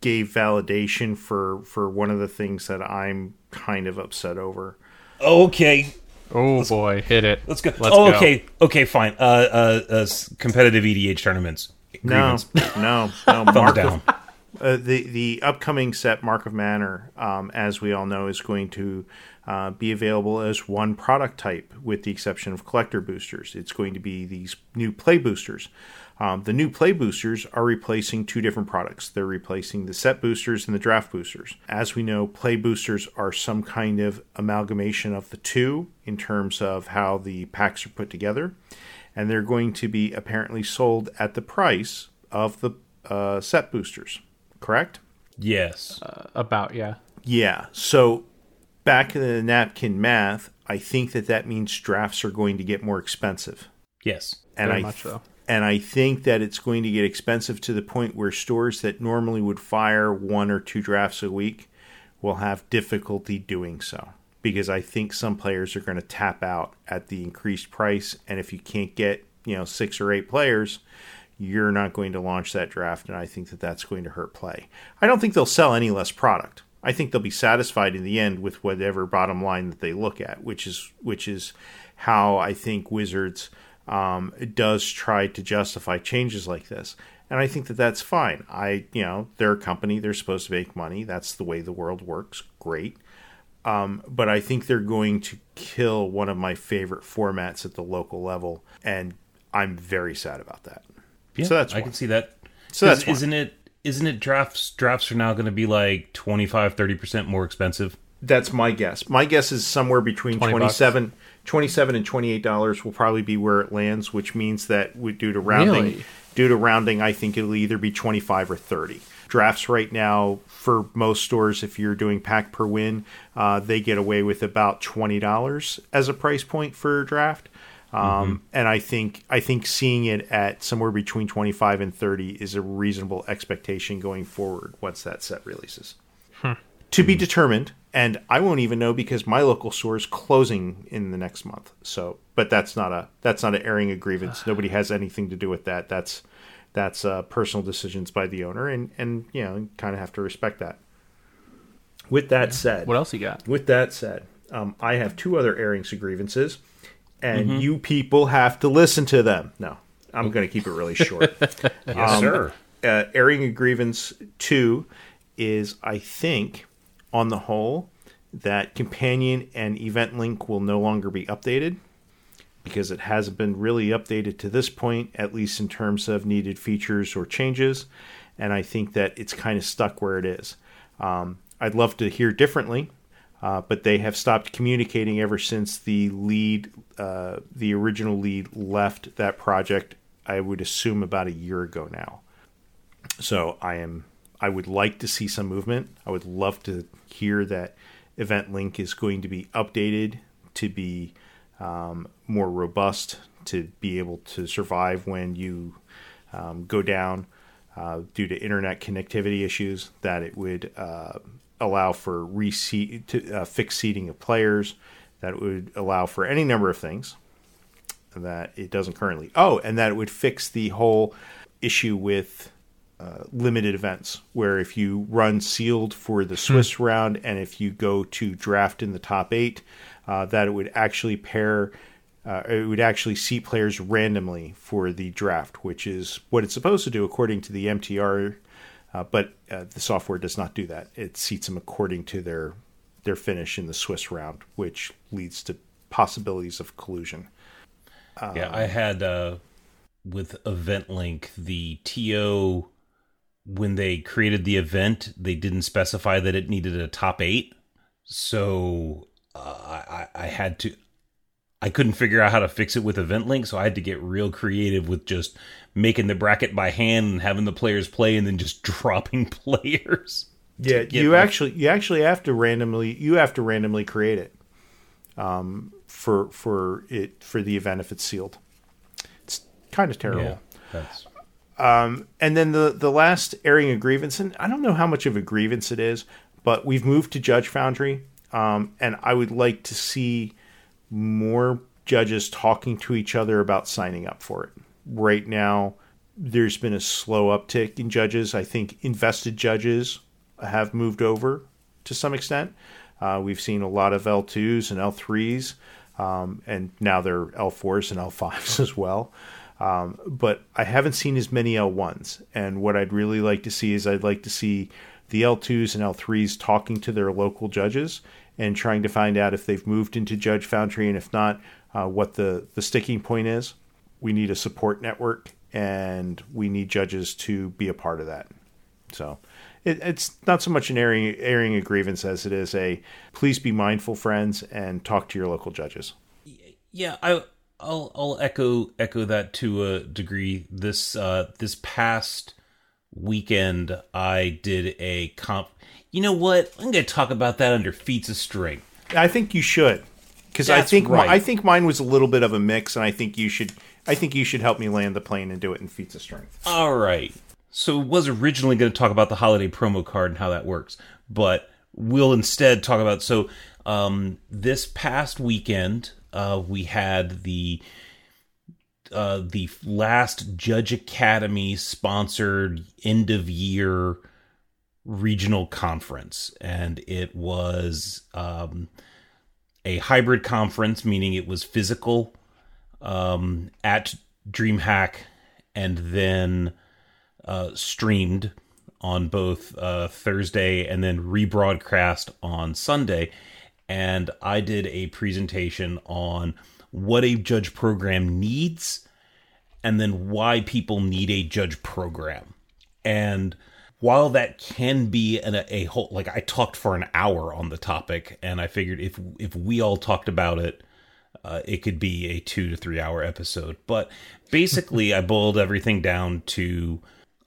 gave validation for for one of the things that I'm kind of upset over. okay Oh boy, hit it. let's go Let's oh go. okay okay fine uh uh, uh competitive edh tournaments No, Grievance. no, no. thumbs Mark down of, uh, the the upcoming set Karlov Manor, um, as we all know, is going to uh, be available as one product type, with the exception of collector boosters. It's going to be these new play boosters. Um, the new play boosters are replacing two different products. They're replacing the set boosters and the draft boosters. As we know, play boosters are some kind of amalgamation of the two in terms of how the packs are put together, and they're going to be apparently sold at the price of the uh, set boosters. Correct? yes About yeah. Yeah. So back in the napkin math, I think that that means drafts are going to get more expensive. yes And Very I much so. And I think that it's going to get expensive to the point where stores that normally would fire one or two drafts a week will have difficulty doing so because I think some players are going to tap out at the increased price and if you can't get, you know, 6 or 8 players, you're not going to launch that draft and I think that that's going to hurt play. I don't think they'll sell any less product. I think they'll be satisfied in the end with whatever bottom line that they look at, which is which is how I think Wizards um, does try to justify changes like this. And I think that that's fine. I, you know, they're a company, they're supposed to make money. That's the way the world works. Great. Um, but I think they're going to kill one of my favorite formats at the local level. And I'm very sad about that. yeah, so that's i one. can see that So that's isn't it isn't it drafts drafts are now going to be like 25 30% more expensive That's my guess. My guess is somewhere between 20 bucks. 27, 27 and twenty-eight dollars will probably be where it lands, which means that we- due to rounding, Really? due to rounding, I think it'll either be twenty-five or thirty. Drafts right now for most stores, if you're doing pack per win, uh, they get away with about twenty dollars as a price point for a draft. Um, And I think I think seeing it at somewhere between twenty-five and thirty is a reasonable expectation going forward once that set releases to be determined and i won't even know because my local store is closing in the next month. So but that's not a that's not an airing of grievance. Nobody has anything to do with that. That's that's uh, personal decisions by the owner. And and you know kind of have to respect that. With that said What else you got? with that said, um, I have two other airings of grievances, and you people have to listen to them. No, I'm going to keep it really short. yes sir. uh, airing a grievance two is, I think, on the whole, that companion and event link will no longer be updated because it hasn't been really updated to this point, at least in terms of needed features or changes. And I think that it's kind of stuck where it is. Um, I'd love to hear differently, uh, but they have stopped communicating ever since the lead, uh, the original lead, left that project. I would assume about a year ago now. So I am I would like to see some movement. I would love to hear that Event Link is going to be updated to be um, more robust, to be able to survive when you um, go down uh, due to internet connectivity issues. That it would uh, allow for reseat to uh, fixed seating of players. That it would allow for any number of things that it doesn't currently. Oh, and that it would fix the whole issue with uh, limited events, where if you run sealed for the Swiss round and if you go to draft in the top eight, uh, that it would actually pair. Uh, it would actually seat players randomly for the draft, which is what it's supposed to do according to the MTR. Uh, but uh, the software does not do that. It seats them according to their their finish in the Swiss round, which leads to possibilities of collusion. yeah, I had uh, with EventLink the TO when they created the event, they didn't specify that it needed a top eight, so uh, I, I had to. I couldn't figure out how to fix it with Event Link. so I had to get real creative with just making the bracket by hand and having the players play, and then just dropping players. Yeah, you actually you actually have to randomly you have to randomly create it um, for for it for the event if it's sealed. It's kind of terrible. Yeah, that's And then the the last airing a grievance, and I don't know how much of a grievance it is, but we've moved to Judge Foundry, um, and I would like to see more judges talking to each other about signing up for it. Right now, there's been a slow uptick in judges. I think invested judges have moved over to some extent. Uh, we've seen a lot of L2s and L3s, um, and now they're L4s and L5s as well. Um, but I haven't seen as many L1s. And what I'd really like to see is I'd like to see the L2s and L3s talking to their local judges and trying to find out if they've moved into Judge Foundry, and if not, uh, what the, the sticking point is. We need a support network, and we need judges to be a part of that. So it, it's not so much an airing, airing a grievance as it is a please be mindful, friends, and talk to your local judges. yeah. I I'll I'll echo echo that to a degree. This uh this past weekend, I did a comp. You know what? I'm going to talk about that under feats of strength. I think you should, because I think right. I think mine was a little bit of a mix, and I think you should. I think you should help me land the plane and do it in feats of strength. All right. So was originally going to talk about the holiday promo card and how that works, but we'll instead talk about so um, this past weekend uh, we had the uh, the last Judge Academy sponsored end of year regional conference, and it was um, a hybrid conference, meaning it was physical um, at DreamHack and then uh, streamed on both uh, Thursday and then rebroadcast on Sunday. And I did a presentation on what a judge program needs and then why people need a judge program. And while that can be an, a whole, like I talked for an hour on the topic, and I figured if if we all talked about it, uh, it could be a two to three hour episode. But basically, I boiled everything down to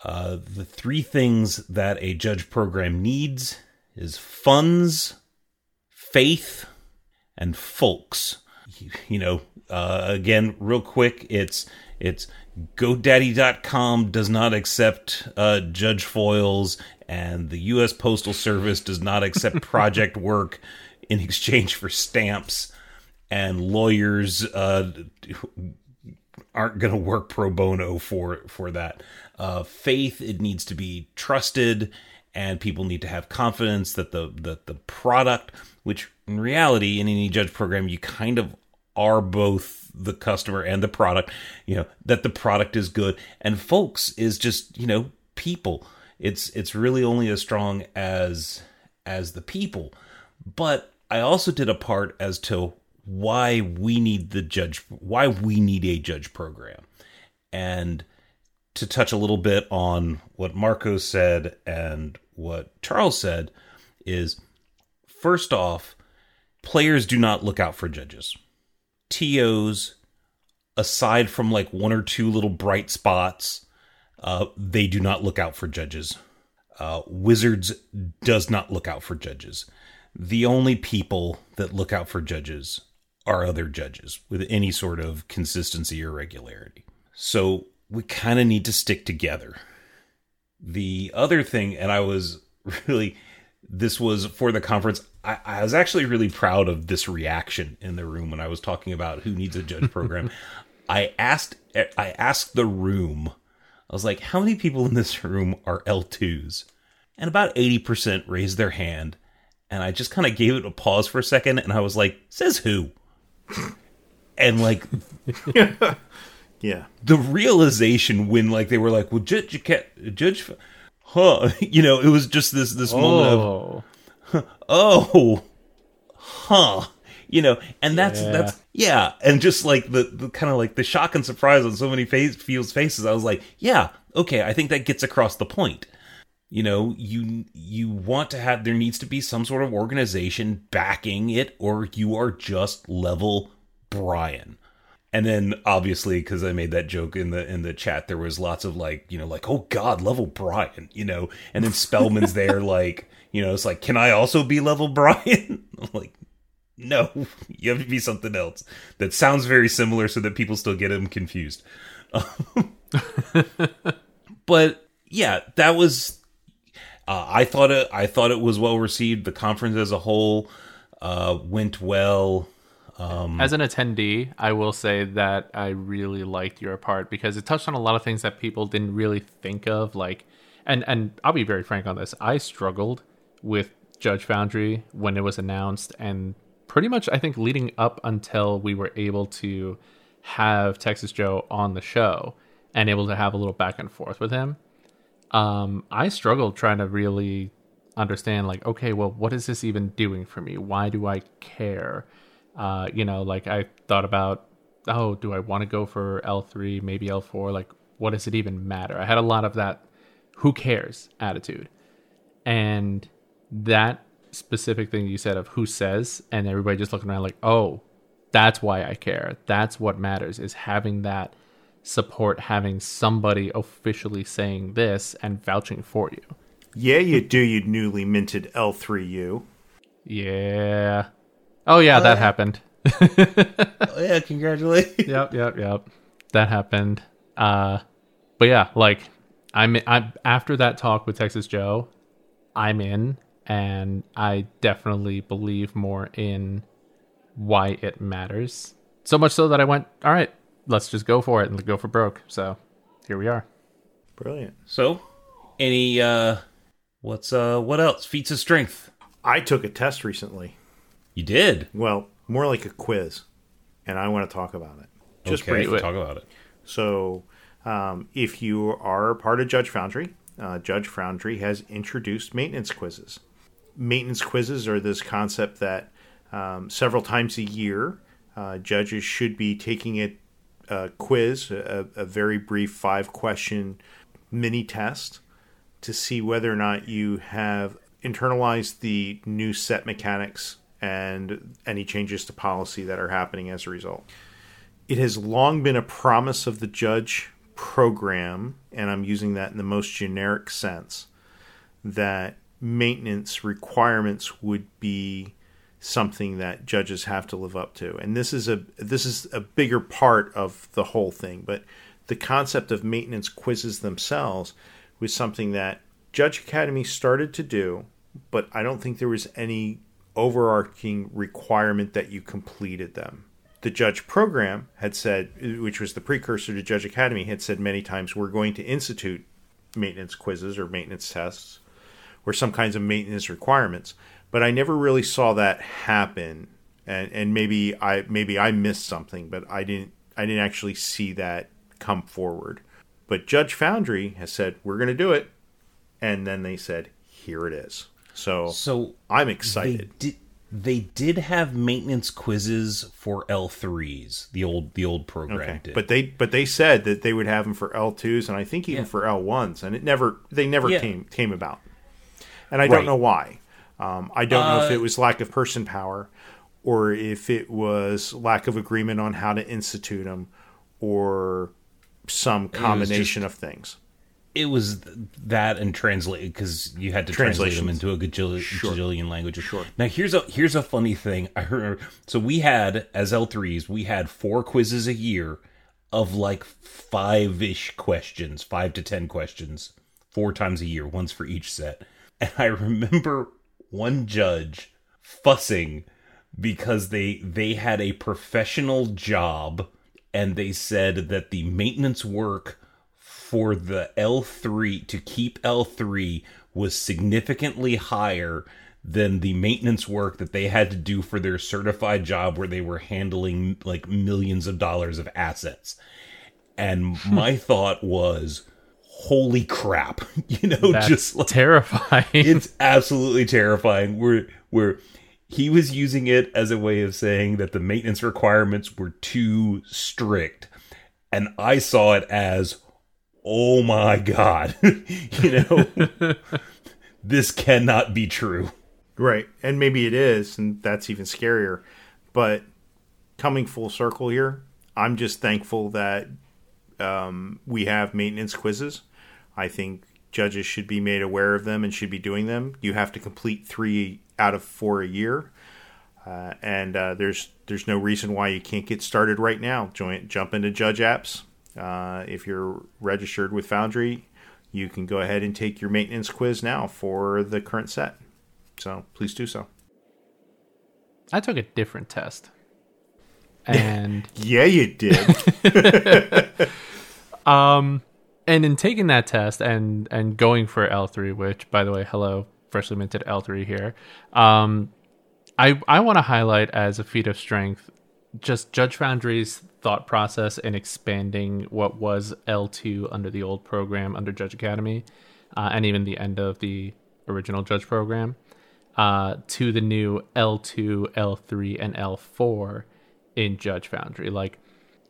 uh, the three things that a judge program needs is funds, faith, and folks. You, you know, uh, again, real quick, it's it's GoDaddy.com does not accept uh, judge foils, and the U.S. Postal Service does not accept project work in exchange for stamps, and lawyers uh, aren't going to work pro bono for for that. Uh, faith it needs to be trusted, and people need to have confidence that the that the product, which in reality in any judge program you kind of are both the customer and the product, you know that the product is good, and folks is just you know people. It's it's really only as strong as as the people, but I also did a part as to why we need the judge why we need a judge program. And to touch a little bit on what marco said and what charles said is first off players do not look out for judges tos aside from like one or two little bright spots uh, they do not look out for judges uh, wizards does not look out for judges the only people that look out for judges are other judges with any sort of consistency or regularity. So we kind of need to stick together. The other thing, and I was really, this was for the conference. I, I was actually really proud of this reaction in the room when I was talking about who needs a judge program. I asked, I asked the room, I was like, how many people in this room are L2s? And about 80% raised their hand. And I just kind of gave it a pause for a second and I was like, says who? and like Yeah, the realization when like they were like, well, judge, you can't, judge, huh? You know, it was just this this moment of, oh. Oh, huh? you know and that's Yeah. that's yeah and just like the, the kind of like the shock and surprise on so many face feels faces i was like yeah okay i think that gets across the point you know you you want to have there needs to be some sort of organization backing it or you are just level bryan and then obviously because i made that joke in the in the chat there was lots of like you know like oh god level bryan you know and then spellman's there like you know it's like can i also be level bryan I'm like no you have to be something else that sounds very similar so that people still get them confused but yeah that was uh, i thought it i thought it was well received the conference as a whole uh, went well As an attendee, I will say that I really liked your part because it touched on a lot of things that people didn't really think of. Like, and and I'll be very frank on this. I struggled with Judge Foundry when it was announced, and pretty much I think leading up until we were able to have Texas Joe on the show and able to have a little back and forth with him. Um, I struggled trying to really understand, like, okay, well, what is this even doing for me? Why do I care? Uh, you know, like I thought about, oh, do I want to go for L3, maybe L4? Like, what does it even matter? I had a lot of that who cares attitude. And that specific thing you said of who says, and everybody just looking around like, oh, that's why I care. That's what matters is having that support, having somebody officially saying this and vouching for you. Yeah, you do, you newly minted L3U. Yeah. Oh yeah, that happened. oh, yeah congratulations yep, yep, yep. That happened. Uh, but yeah, like I'm, I'm after that talk with Texas Joe, I'm in, and I definitely believe more in why it matters. So much so that I went, all right, let's just go for it and go for broke. So here we are. Brilliant. So, any uh what's uh what else? Feats of strength. I took a test recently. You did. Well, more like a quiz, and I want to talk about it. Just okay, briefly. talk about it. So, um, if you are part of Judge Foundry, uh, Judge Foundry has introduced maintenance quizzes. Maintenance quizzes are this concept that um, several times a year, uh, judges should be taking a, a quiz, a, a very brief five question mini test to see whether or not you have internalized the new set mechanics and any changes to policy that are happening as a result. It has long been a promise of the judge program, and I'm using that in the most generic sense, that maintenance requirements would be something that judges have to live up to. And this is a this is a bigger part of the whole thing, but the concept of maintenance quizzes themselves was something that Judge Academy started to do, but I don't think there was any overarching requirement that you completed them. The judge program had said, which was the precursor to Judge Academy, had said many times, we're going to institute maintenance quizzes or maintenance tests or some kinds of maintenance requirements. But I never really saw that happen. And, and maybe I maybe I missed something, but I didn't I didn't actually see that come forward. But Judge Foundry has said we're going to do it, and then they said here it is. So So I'm they excited. did they did have maintenance quizzes for L3s. The old the old program Okay, did. but they but they said that they would have them for L2s and I think even Yeah. for L1s, and it never they never Yeah. came came about, and I don't know why. Um, I don't know if Uh, it was lack of person power, or if it was lack of agreement on how to institute them, or some combination of things. it was that and translate because you had to translate them into a gajillion, Sure. gajillion languages. Sure. Now here's a here's a funny thing. I heard so we had as L threes we had four quizzes a year of like five ish questions, five to ten questions, four times a year, once for each set. And I remember one judge fussing because they they had a professional job and they said that the maintenance work for the L3 to keep L3 was significantly higher than the maintenance work that they had to do for their certified job where they were handling like millions of dollars of assets. And my thought was, holy crap, you know, That's just like terrifying. it's absolutely terrifying. We're we're he was using it as a way of saying that the maintenance requirements were too strict. And I saw it as, oh my God, you know, this cannot be true. Right. And maybe it is, and that's even scarier. But coming full circle here, I'm just thankful that um, we have maintenance quizzes. I think judges should be made aware of them and should be doing them. You have to complete three out of four a year, uh, and uh, there's there's no reason why you can't get started right now. Join, jump into Judge Apps. Uh, if you're registered with Foundry, you can go ahead and take your maintenance quiz now for the current set. So please do so. I took a different test. And yeah, you did. um and in taking that test and and going for L3, which by the way, hello, freshly minted L3 here. Um I I want to highlight as a feat of strength just Judge Foundry's thought process in expanding what was L2 under the old program under Judge Academy, uh, and even the end of the original Judge program, uh, to the new L2, L3, and L4 in Judge Foundry. Like,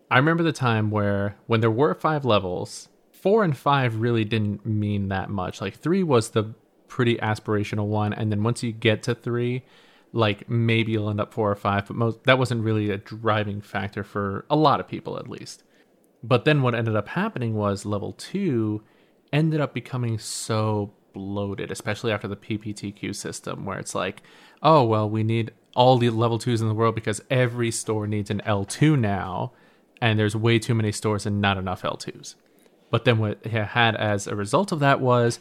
I remember the time where when there were five levels, four and five really didn't mean that much. Like, three was the pretty aspirational one, and then once you get to three, like maybe you'll end up four or five, but most that wasn't really a driving factor for a lot of people at least. But then what ended up happening was level two ended up becoming so bloated, especially after the PPTQ system, where it's like, oh well, we need all the level twos in the world because every store needs an L2 now, and there's way too many stores and not enough L2s. But then what it had as a result of that was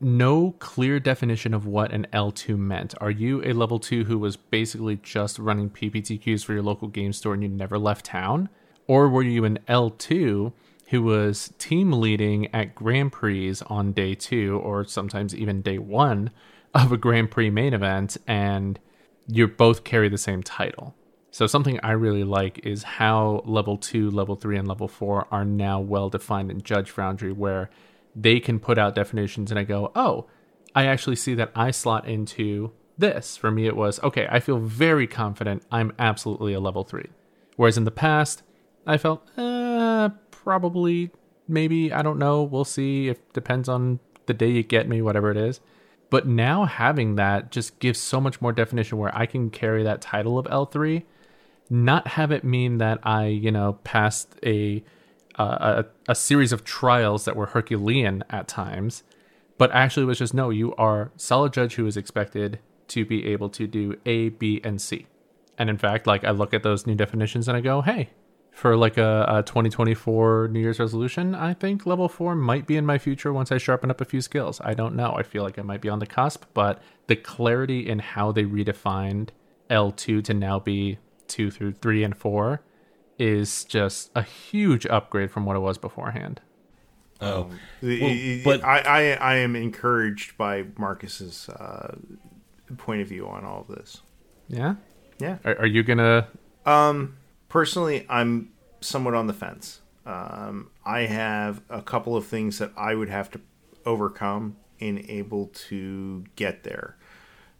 no clear definition of what an L2 meant. Are you a level 2 who was basically just running PPTQs for your local game store and you never left town? Or were you an L2 who was team leading at Grand Prix on day 2 or sometimes even day 1 of a Grand Prix main event and you both carry the same title? So something I really like is how level 2, level 3 and level 4 are now well defined in Judge Foundry where they can put out definitions and I go, oh, I actually see that I slot into this. For me, it was, okay, I feel very confident I'm absolutely a level three. Whereas in the past, I felt, uh, probably, maybe, I don't know, we'll see. It depends on the day you get me, whatever it is. But now having that just gives so much more definition where I can carry that title of L3, not have it mean that I, you know, passed a a, a series of trials that were Herculean at times, but actually was just no, you are solid judge who is expected to be able to do A, B, and C. And in fact, like I look at those new definitions and I go, hey, for like a, a 2024 New Year's resolution, I think level four might be in my future once I sharpen up a few skills. I don't know. I feel like I might be on the cusp, but the clarity in how they redefined L2 to now be two through three and four is just a huge upgrade from what it was beforehand. Oh, um, well, but I, I, I am encouraged by Marcos's uh, point of view on all of this. Yeah, yeah. Are, are, you gonna? Um, personally, I'm somewhat on the fence. Um, I have a couple of things that I would have to overcome in able to get there.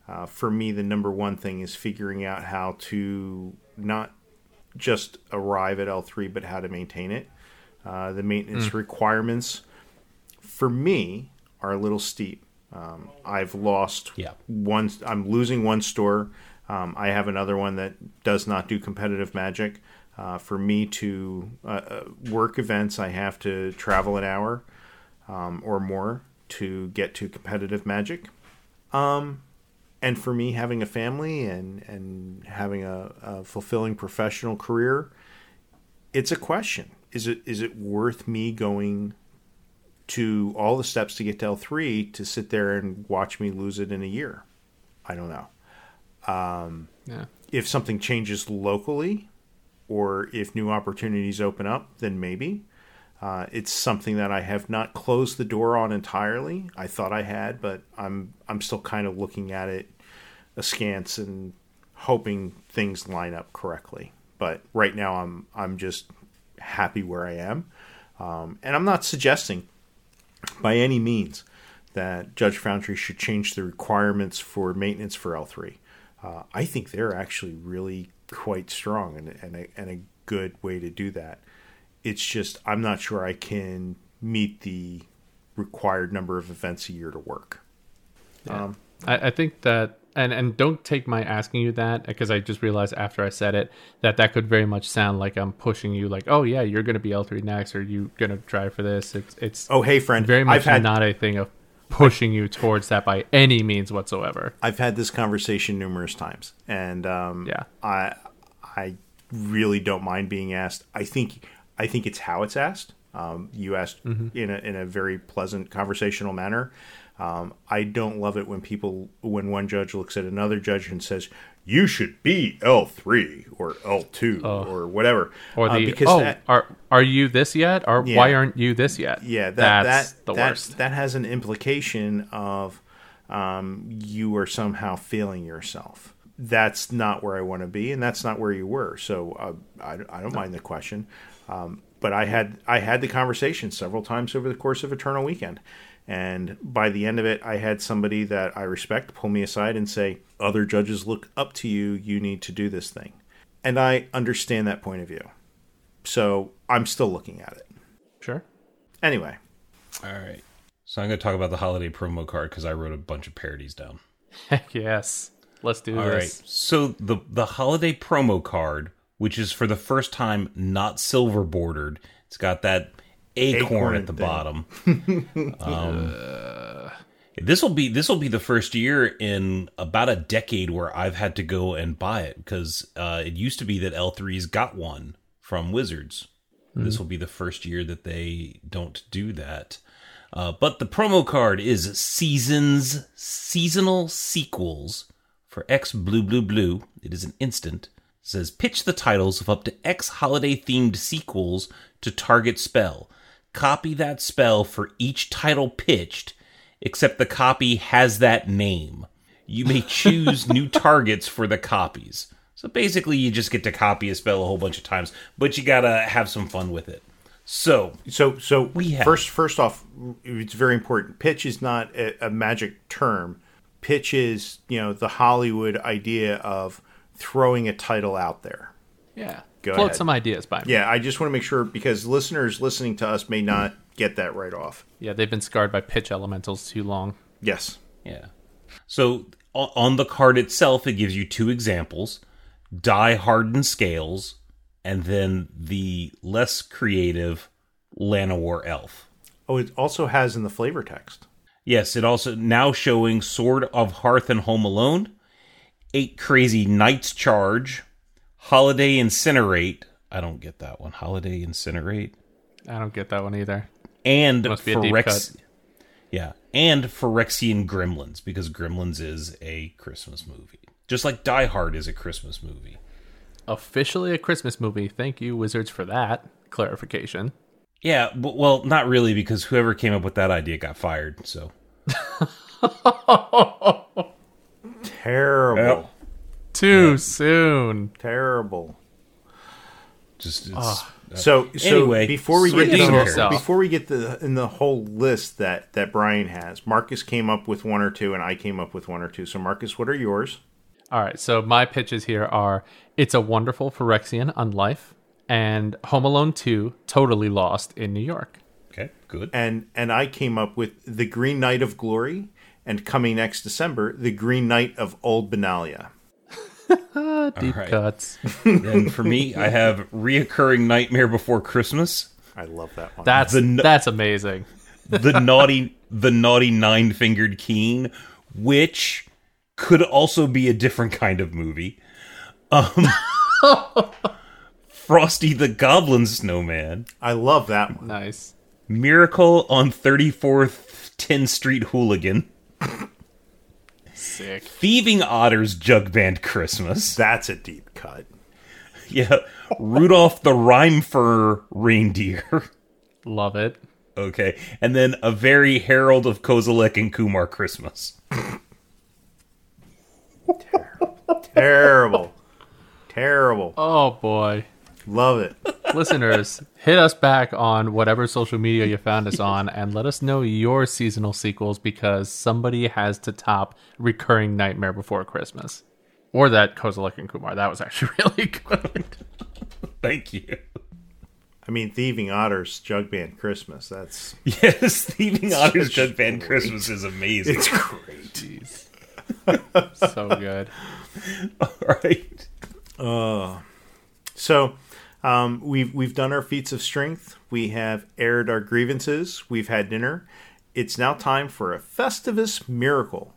Uh, for me, the number one thing is figuring out how to not just arrive at L3, but how to maintain it. Uh, the maintenance mm. requirements for me are a little steep. Um, I've lost yeah. one. I'm losing one store. Um, I have another one that does not do competitive magic. Uh, for me to uh, uh work events, I have to travel an hour um, or more to get to competitive magic. Um, and for me having a family and and having a, a, fulfilling professional career it's a question is it is it worth me going to all the steps to get to L3 to sit there and watch me lose it in a year I don't know um, yeah. if something changes locally or if new opportunities open up then maybe uh, it's something that I have not closed the door on entirely. I thought I had, but I'm I'm still kind of looking at it askance and hoping things line up correctly. But right now, I'm I'm just happy where I am, um, and I'm not suggesting by any means that Judge Foundry should change the requirements for maintenance for L3. Uh, I think they're actually really quite strong and, and, a, and a good way to do that. It's just, I'm not sure I can meet the required number of events a year to work. Um, I, I think that and and don't take my asking you that because I just realized after I said it that that could very much sound like I'm pushing you like oh yeah you're gonna be L3 next or you're gonna try for this it's it's Oh, hey, friend. very much I've had, not a thing of pushing you towards that by any means whatsoever I've had this conversation numerous times, and um, Yeah. I I really don't mind being asked. I think I think it's how it's asked. Um, you asked Mm-hmm. in a in a very pleasant conversational manner. Um, I don't love it when people when one judge looks at another judge and says you should be L three or L two or whatever. or Uh, the because oh that, are are you this yet or Yeah. why aren't you this yet yeah, that that's that the that, worst That has an implication of um, you are somehow failing yourself. That's not where I want to be, and that's not where you were. So uh, I, I don't mind the question, um, but I had I had the conversation several times over the course of Eternal Weekend, and by the end of it, I had somebody that I respect pull me aside and say, "Other judges look up to you. You need to do this thing," and I understand that point of view. So I'm still looking at it. sure Anyway, All right. So I'm going to talk about the holiday promo card because I wrote a bunch of parodies down. heck yes let's do All right. this All right. So the the holiday promo card, which is for the first time not silver bordered, it's got that acorn, Acorn at the thing. bottom. um, this will be this will be the first year in about a decade where I've had to go and buy it because uh, it used to be that L3's got one from Wizards. This will be the first year that they don't do that. Uh, but the promo card is seasons seasonal sequels for X Blue Blue Blue. It is an instant. It says pitch the titles of up to X holiday themed sequels to target spell. Copy that spell for each title pitched, except the copy has that name. You may choose new targets for the copies. So basically, you just get to copy a spell a whole bunch of times, but you gotta have some fun with it. So, So, so We have- first, first off, it's very important. Pitch is not a, a magic term. Pitch is, you know, the Hollywood idea of throwing a title out there. yeah Go float ahead. some ideas by me Yeah, I just want to make sure because listeners listening to us may not get that right off. yeah they've been scarred by pitch elementals too long Yes. Yeah. So on the card itself, it gives you two examples die hardened scales, and then the less creative Llanowar elf. Oh, it also has in the flavor text. Yes, it also now showing Sword of Hearth and Home Alone, Eight Crazy Knights Charge, Holiday Incinerate. I don't get that one. Holiday Incinerate. I don't get that one either And Must be a deep Phyrex- Yeah, and Phyrexian Gremlins because Gremlins is a Christmas movie, just like Die Hard is a Christmas movie. officially a Christmas movie. Thank you, Wizards, for that clarification. Yeah, but, well, not really because whoever came up with that idea got fired. So Terrible. Yep. Too soon. Terrible. just it's, Ah. uh, So, so Anyway, before we get the, before we get the in the whole list that that Bryan has, Marcos came up with one or two, and I came up with one or two. So, Marcos, what are yours? All right, so my pitches here are It's a Wonderful Phyrexian Unlife and Home Alone 2 Totally Lost in New York. okay, good. and and I came up with the Green Knight of Glory, and coming next December, the Green Knight of Old Benalia. Deep right. cuts. and for me, I have reoccurring Nightmare Before Christmas, I love that one. That's The that's amazing. the naughty, the naughty nine fingered Keene, which could also be a different kind of movie. Um, Frosty the Goblin Snowman, I love that one. Nice. Miracle on 34th 10th Street Hooligan, Sick. Thieving Otters Jug Band Christmas. That's a deep cut. Yeah, Rudolph the Rhyme Fur Reindeer. Love it. Okay, and then a very Herald of Kozilek and Kumar Christmas. Terrible, terrible. Terrible. Oh boy. Love it. Listeners, hit us back on whatever social media you found us on and let us know your seasonal sequels because somebody has to top recurring Nightmare Before Christmas. or that Kozilek and Kumar. That was actually really good. Thank you. I mean, Thieving Otters Jug Band Christmas. That's Yes, Thieving Otters Such Jug Band great- Christmas is amazing. it's great. So good. All right. Uh, so um, we've we've done our feats of strength. We have aired our grievances. We've had dinner. It's now time for a Festivus miracle.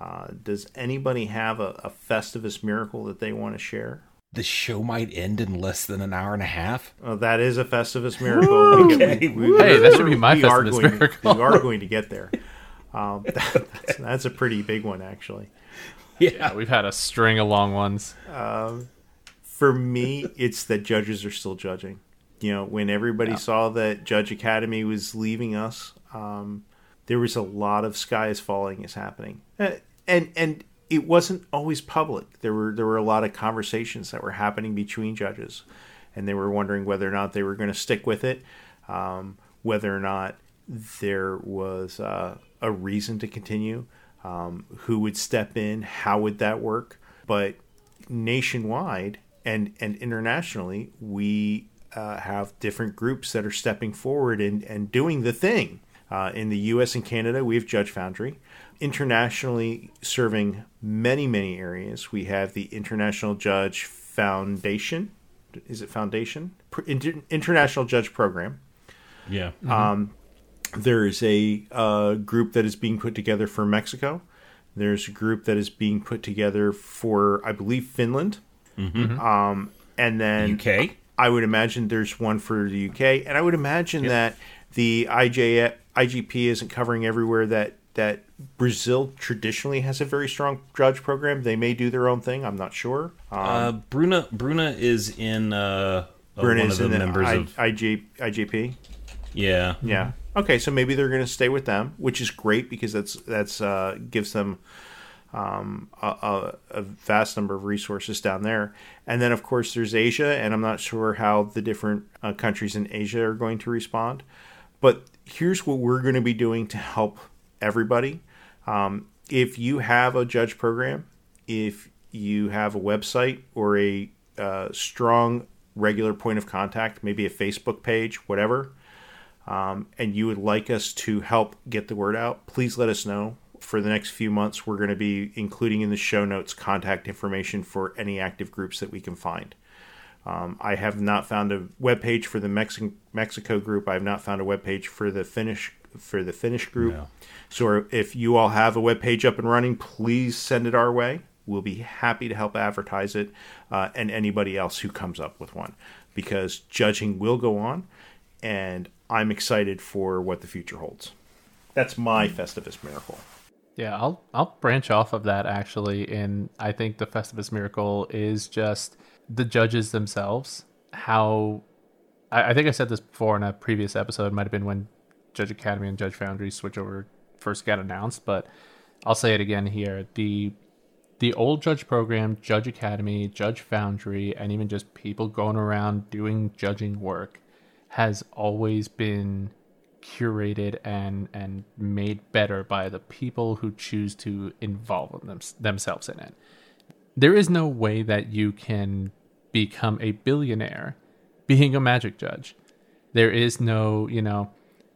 Uh, does anybody have a, a Festivus miracle that they want to share? The show might end in less than an hour and a half. Oh, that is a Festivus miracle. We get- Okay. Hey, that should be my we Festivus going, miracle. We are going to get there. Um, that's, that's a pretty big one, actually. Yeah, we've had a string of long ones. For me, it's that judges are still judging. You know, when everybody saw that Judge Academy was leaving us, um, there was a lot of sky is falling is happening, Uh, and and it wasn't always public. There were there were a lot of conversations that were happening between judges, and they were wondering whether or not they were going to stick with it, um, whether or not there was uh, a reason to continue, um, who would step in, how would that work, but nationwide and and internationally, we uh, have different groups that are stepping forward and, and doing the thing. Uh, in the U.S. and Canada, we have Judge Foundry. Internationally, serving many many areas, we have the International Judge Foundation. Is it Foundation? Inter- International Judge Program. Yeah. There's a uh, group that is being put together for Mexico. There's a group that is being put together for, I believe, Finland. Um, and then UK. I would imagine there's one for the UK, and I would imagine that the IJ, IJP isn't covering everywhere that that Brazil traditionally has a very strong judge program. They may do their own thing. I'm not sure. Um, Uh, Bruna Bruna is in uh, uh, Bruna one is of in the members I, of IJ, IJP. yeah. Yeah. Okay, so maybe they're going to stay with them, which is great because that's that's uh, gives them um, a, a, vast number of resources down there. And then, of course, there's Asia, and I'm not sure how the different uh, countries in Asia are going to respond. But here's what we're going to be doing to help everybody. Um, if you have a judge program, if you have a website or a uh, strong regular point of contact, maybe a Facebook page, whatever, um, and you would like us to help get the word out, please let us know. For the next few months, we're going to be including in the show notes contact information for any active groups that we can find. Um, I have not found a web page for the Mexi- Mexico group. I have not found a web page for the Finnish for the Finnish group. No. So if you all have a web page up and running, please send it our way. We'll be happy to help advertise it, uh, and anybody else who comes up with one, because judging will go on, and I'm excited for what the future holds. That's my Festivus miracle. Yeah, I'll I'll branch off of that actually, and I think the Festivus miracle is just the judges themselves. How I, I think I said this before in a previous episode. It might have been when Judge Academy and Judge Foundry switch over first got announced, but I'll say it again here. The the old judge program, Judge Academy, Judge Foundry, and even just people going around doing judging work has always been curated and and made better by the people who choose to involve them, themselves in it. There is no way that you can become a billionaire being a magic judge. There is no, you know,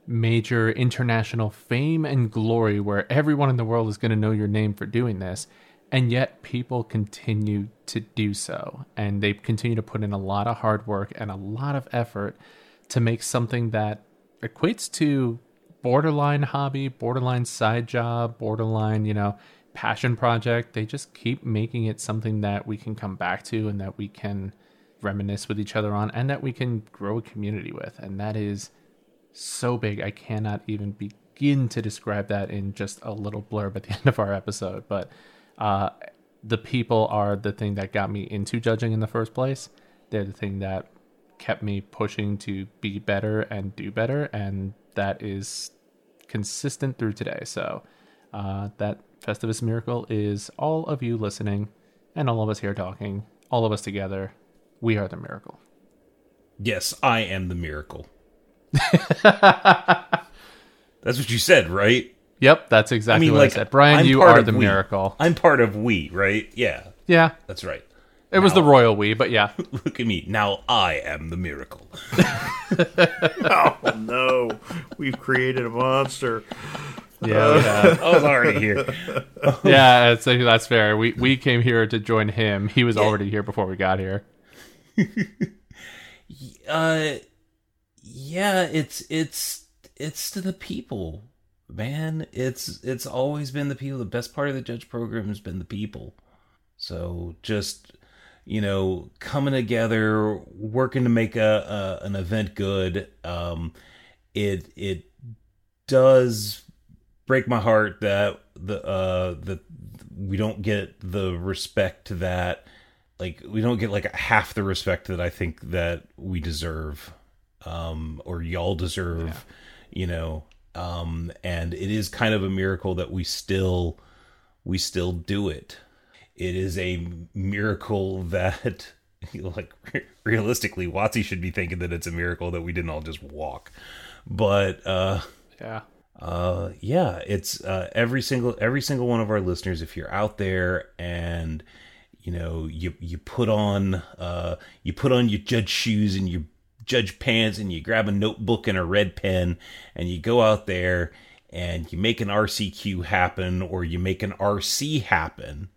major international fame and glory where everyone in the world is going to know your name for doing this. And yet people continue to do so. And they continue to put in a lot of hard work and a lot of effort to make something that equates to borderline hobby, borderline side job, borderline, you know, passion project. They just keep making it something that we can come back to and that we can reminisce with each other on and that we can grow a community with. And that is so big. I cannot even begin to describe that in just a little blurb at the end of our episode. But uh, the people are the thing that got me into judging in the first place. They're the thing that kept me pushing to be better and do better. And that is consistent through today. So uh, that Festivus miracle is all of you listening and all of us here talking, all of us together. We are the miracle. Yes, I am the miracle. That's what you said, right? Yep, that's exactly I mean, what like I said. Bryan, I'm you are the we. miracle. I'm part of we, right? Yeah. Yeah, That's right. It was the royal we, but yeah. Look at me. Now I am the miracle. Oh no, we've created a monster. Yeah, we have. I was already here. yeah, that's, that's fair. We we came here to join him. He was already here before we got here. Uh yeah, it's it's it's to the people, man. It's it's always been the people. The best part of the judge program has been the people. So just you know, coming together, working to make a, a an event good. Um, it it does break my heart that the uh that we don't get the respect that. Like we don't get like half the respect that I think that we deserve um or y'all deserve you know? Um and it is kind of a miracle that we still we still do it it is a miracle that like realistically WotC should be thinking that it's a miracle that we didn't all just walk but uh Yeah. uh yeah it's uh every single every single one of our listeners if you're out there and you know you you put on uh you put on your judge shoes and your judge pants and you grab a notebook and a red pen and you go out there and you make an RCQ happen or you make an RC happen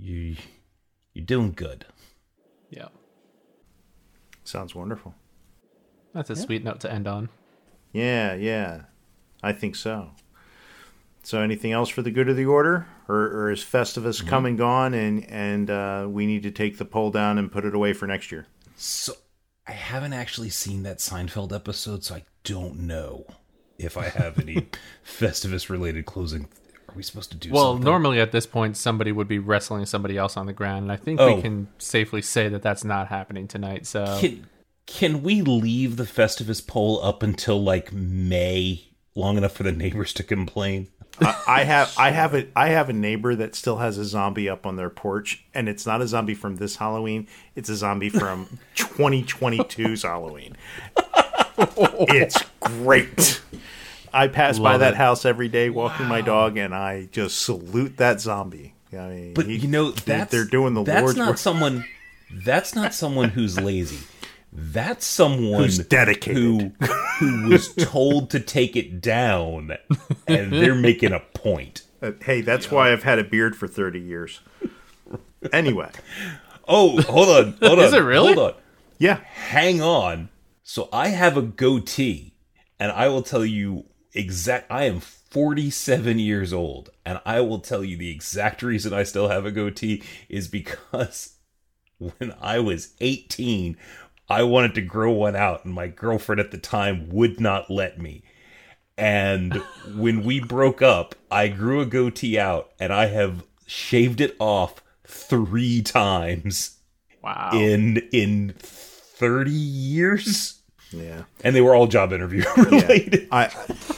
you you're doing good Yeah. Sounds wonderful. That's a sweet note to end on. Yeah, yeah, I think so. So, anything else for the good of the order, or, or is Festivus come and gone, and and uh, we need to take the pole down and put it away for next year? So I haven't actually seen that Seinfeld episode, so I don't know if I have any Festivus related closing. Are we supposed to do Well, something? normally at this point, somebody would be wrestling somebody else on the ground, and I think Oh. we can safely say that that's not happening tonight. So can can we leave the Festivus pole up until like May, long enough for the neighbors to complain? I, I have I have a I have a neighbor that still has a zombie up on their porch, and it's not a zombie from this Halloween. It's a zombie from 2022's Halloween. It's great. I pass by that it. house every day walking my dog, and I just salute that zombie. I mean, But he- you know they- that's they're doing the that's Lord's not work. someone that's not someone who's lazy. That's someone Who's dedicated. who who was told to take it down, and they're making a point. Uh, hey, that's why I've had a beard for 30 years. Anyway, Oh, hold on, hold on. Is it really? Hold on. yeah, Hang on. So I have a goatee, and I will tell you exact. I am 47 years old, and I will tell you the exact reason I still have a goatee is because when I was 18, I wanted to grow one out, and my girlfriend at the time would not let me. And when we broke up, I grew a goatee out, and I have shaved it off three times wow, in in 30 years yeah. and they were all job interview related I,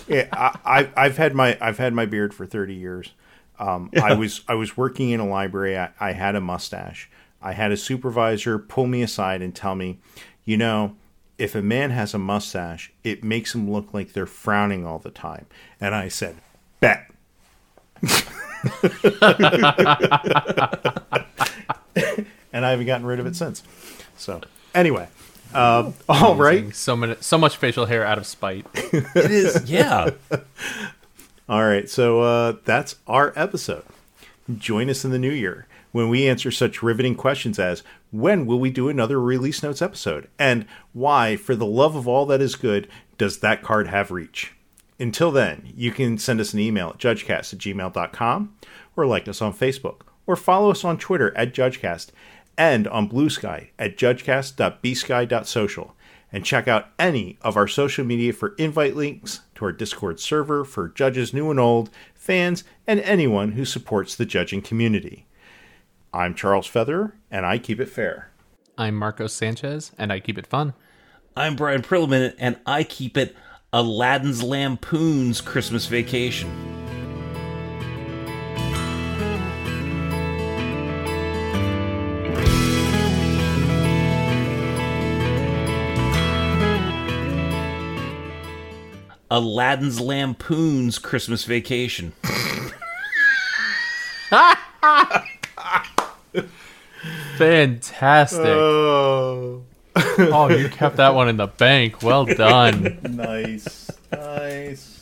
yeah, I, I, I've had my I've had my beard for thirty years. Um, I was I was working in a library. I, I had a mustache. I had a supervisor pull me aside and tell me, you know, if a man has a mustache, it makes him look like they're frowning all the time. And I said, bet. and I haven't gotten rid of it since. So anyway, um, all right. so many, so much facial hair out of spite. it is yeah All right, so uh, that's our episode. Join us in the new year when we answer such riveting questions as when will we do another release notes episode? And why, for the love of all that is good, does that card have reach? Until then, you can send us an email at judgecast at gmail.com or like us on Facebook or follow us on Twitter at judgecast and on Blue Sky at judgecast.bsky.social and check out any of our social media for invite links to our Discord server for judges new and old, fans, and anyone who supports the judging community. I'm Charles Feather, and I keep it fair. I'm Marcos Sanchez, and I keep it fun. i'm bryan Perlman, and i keep it aladdin's lampoon's christmas vacation Aladdin's Lampoon's Christmas Vacation. Fantastic. Oh, oh, you kept that one in the bank. Well done. nice, nice.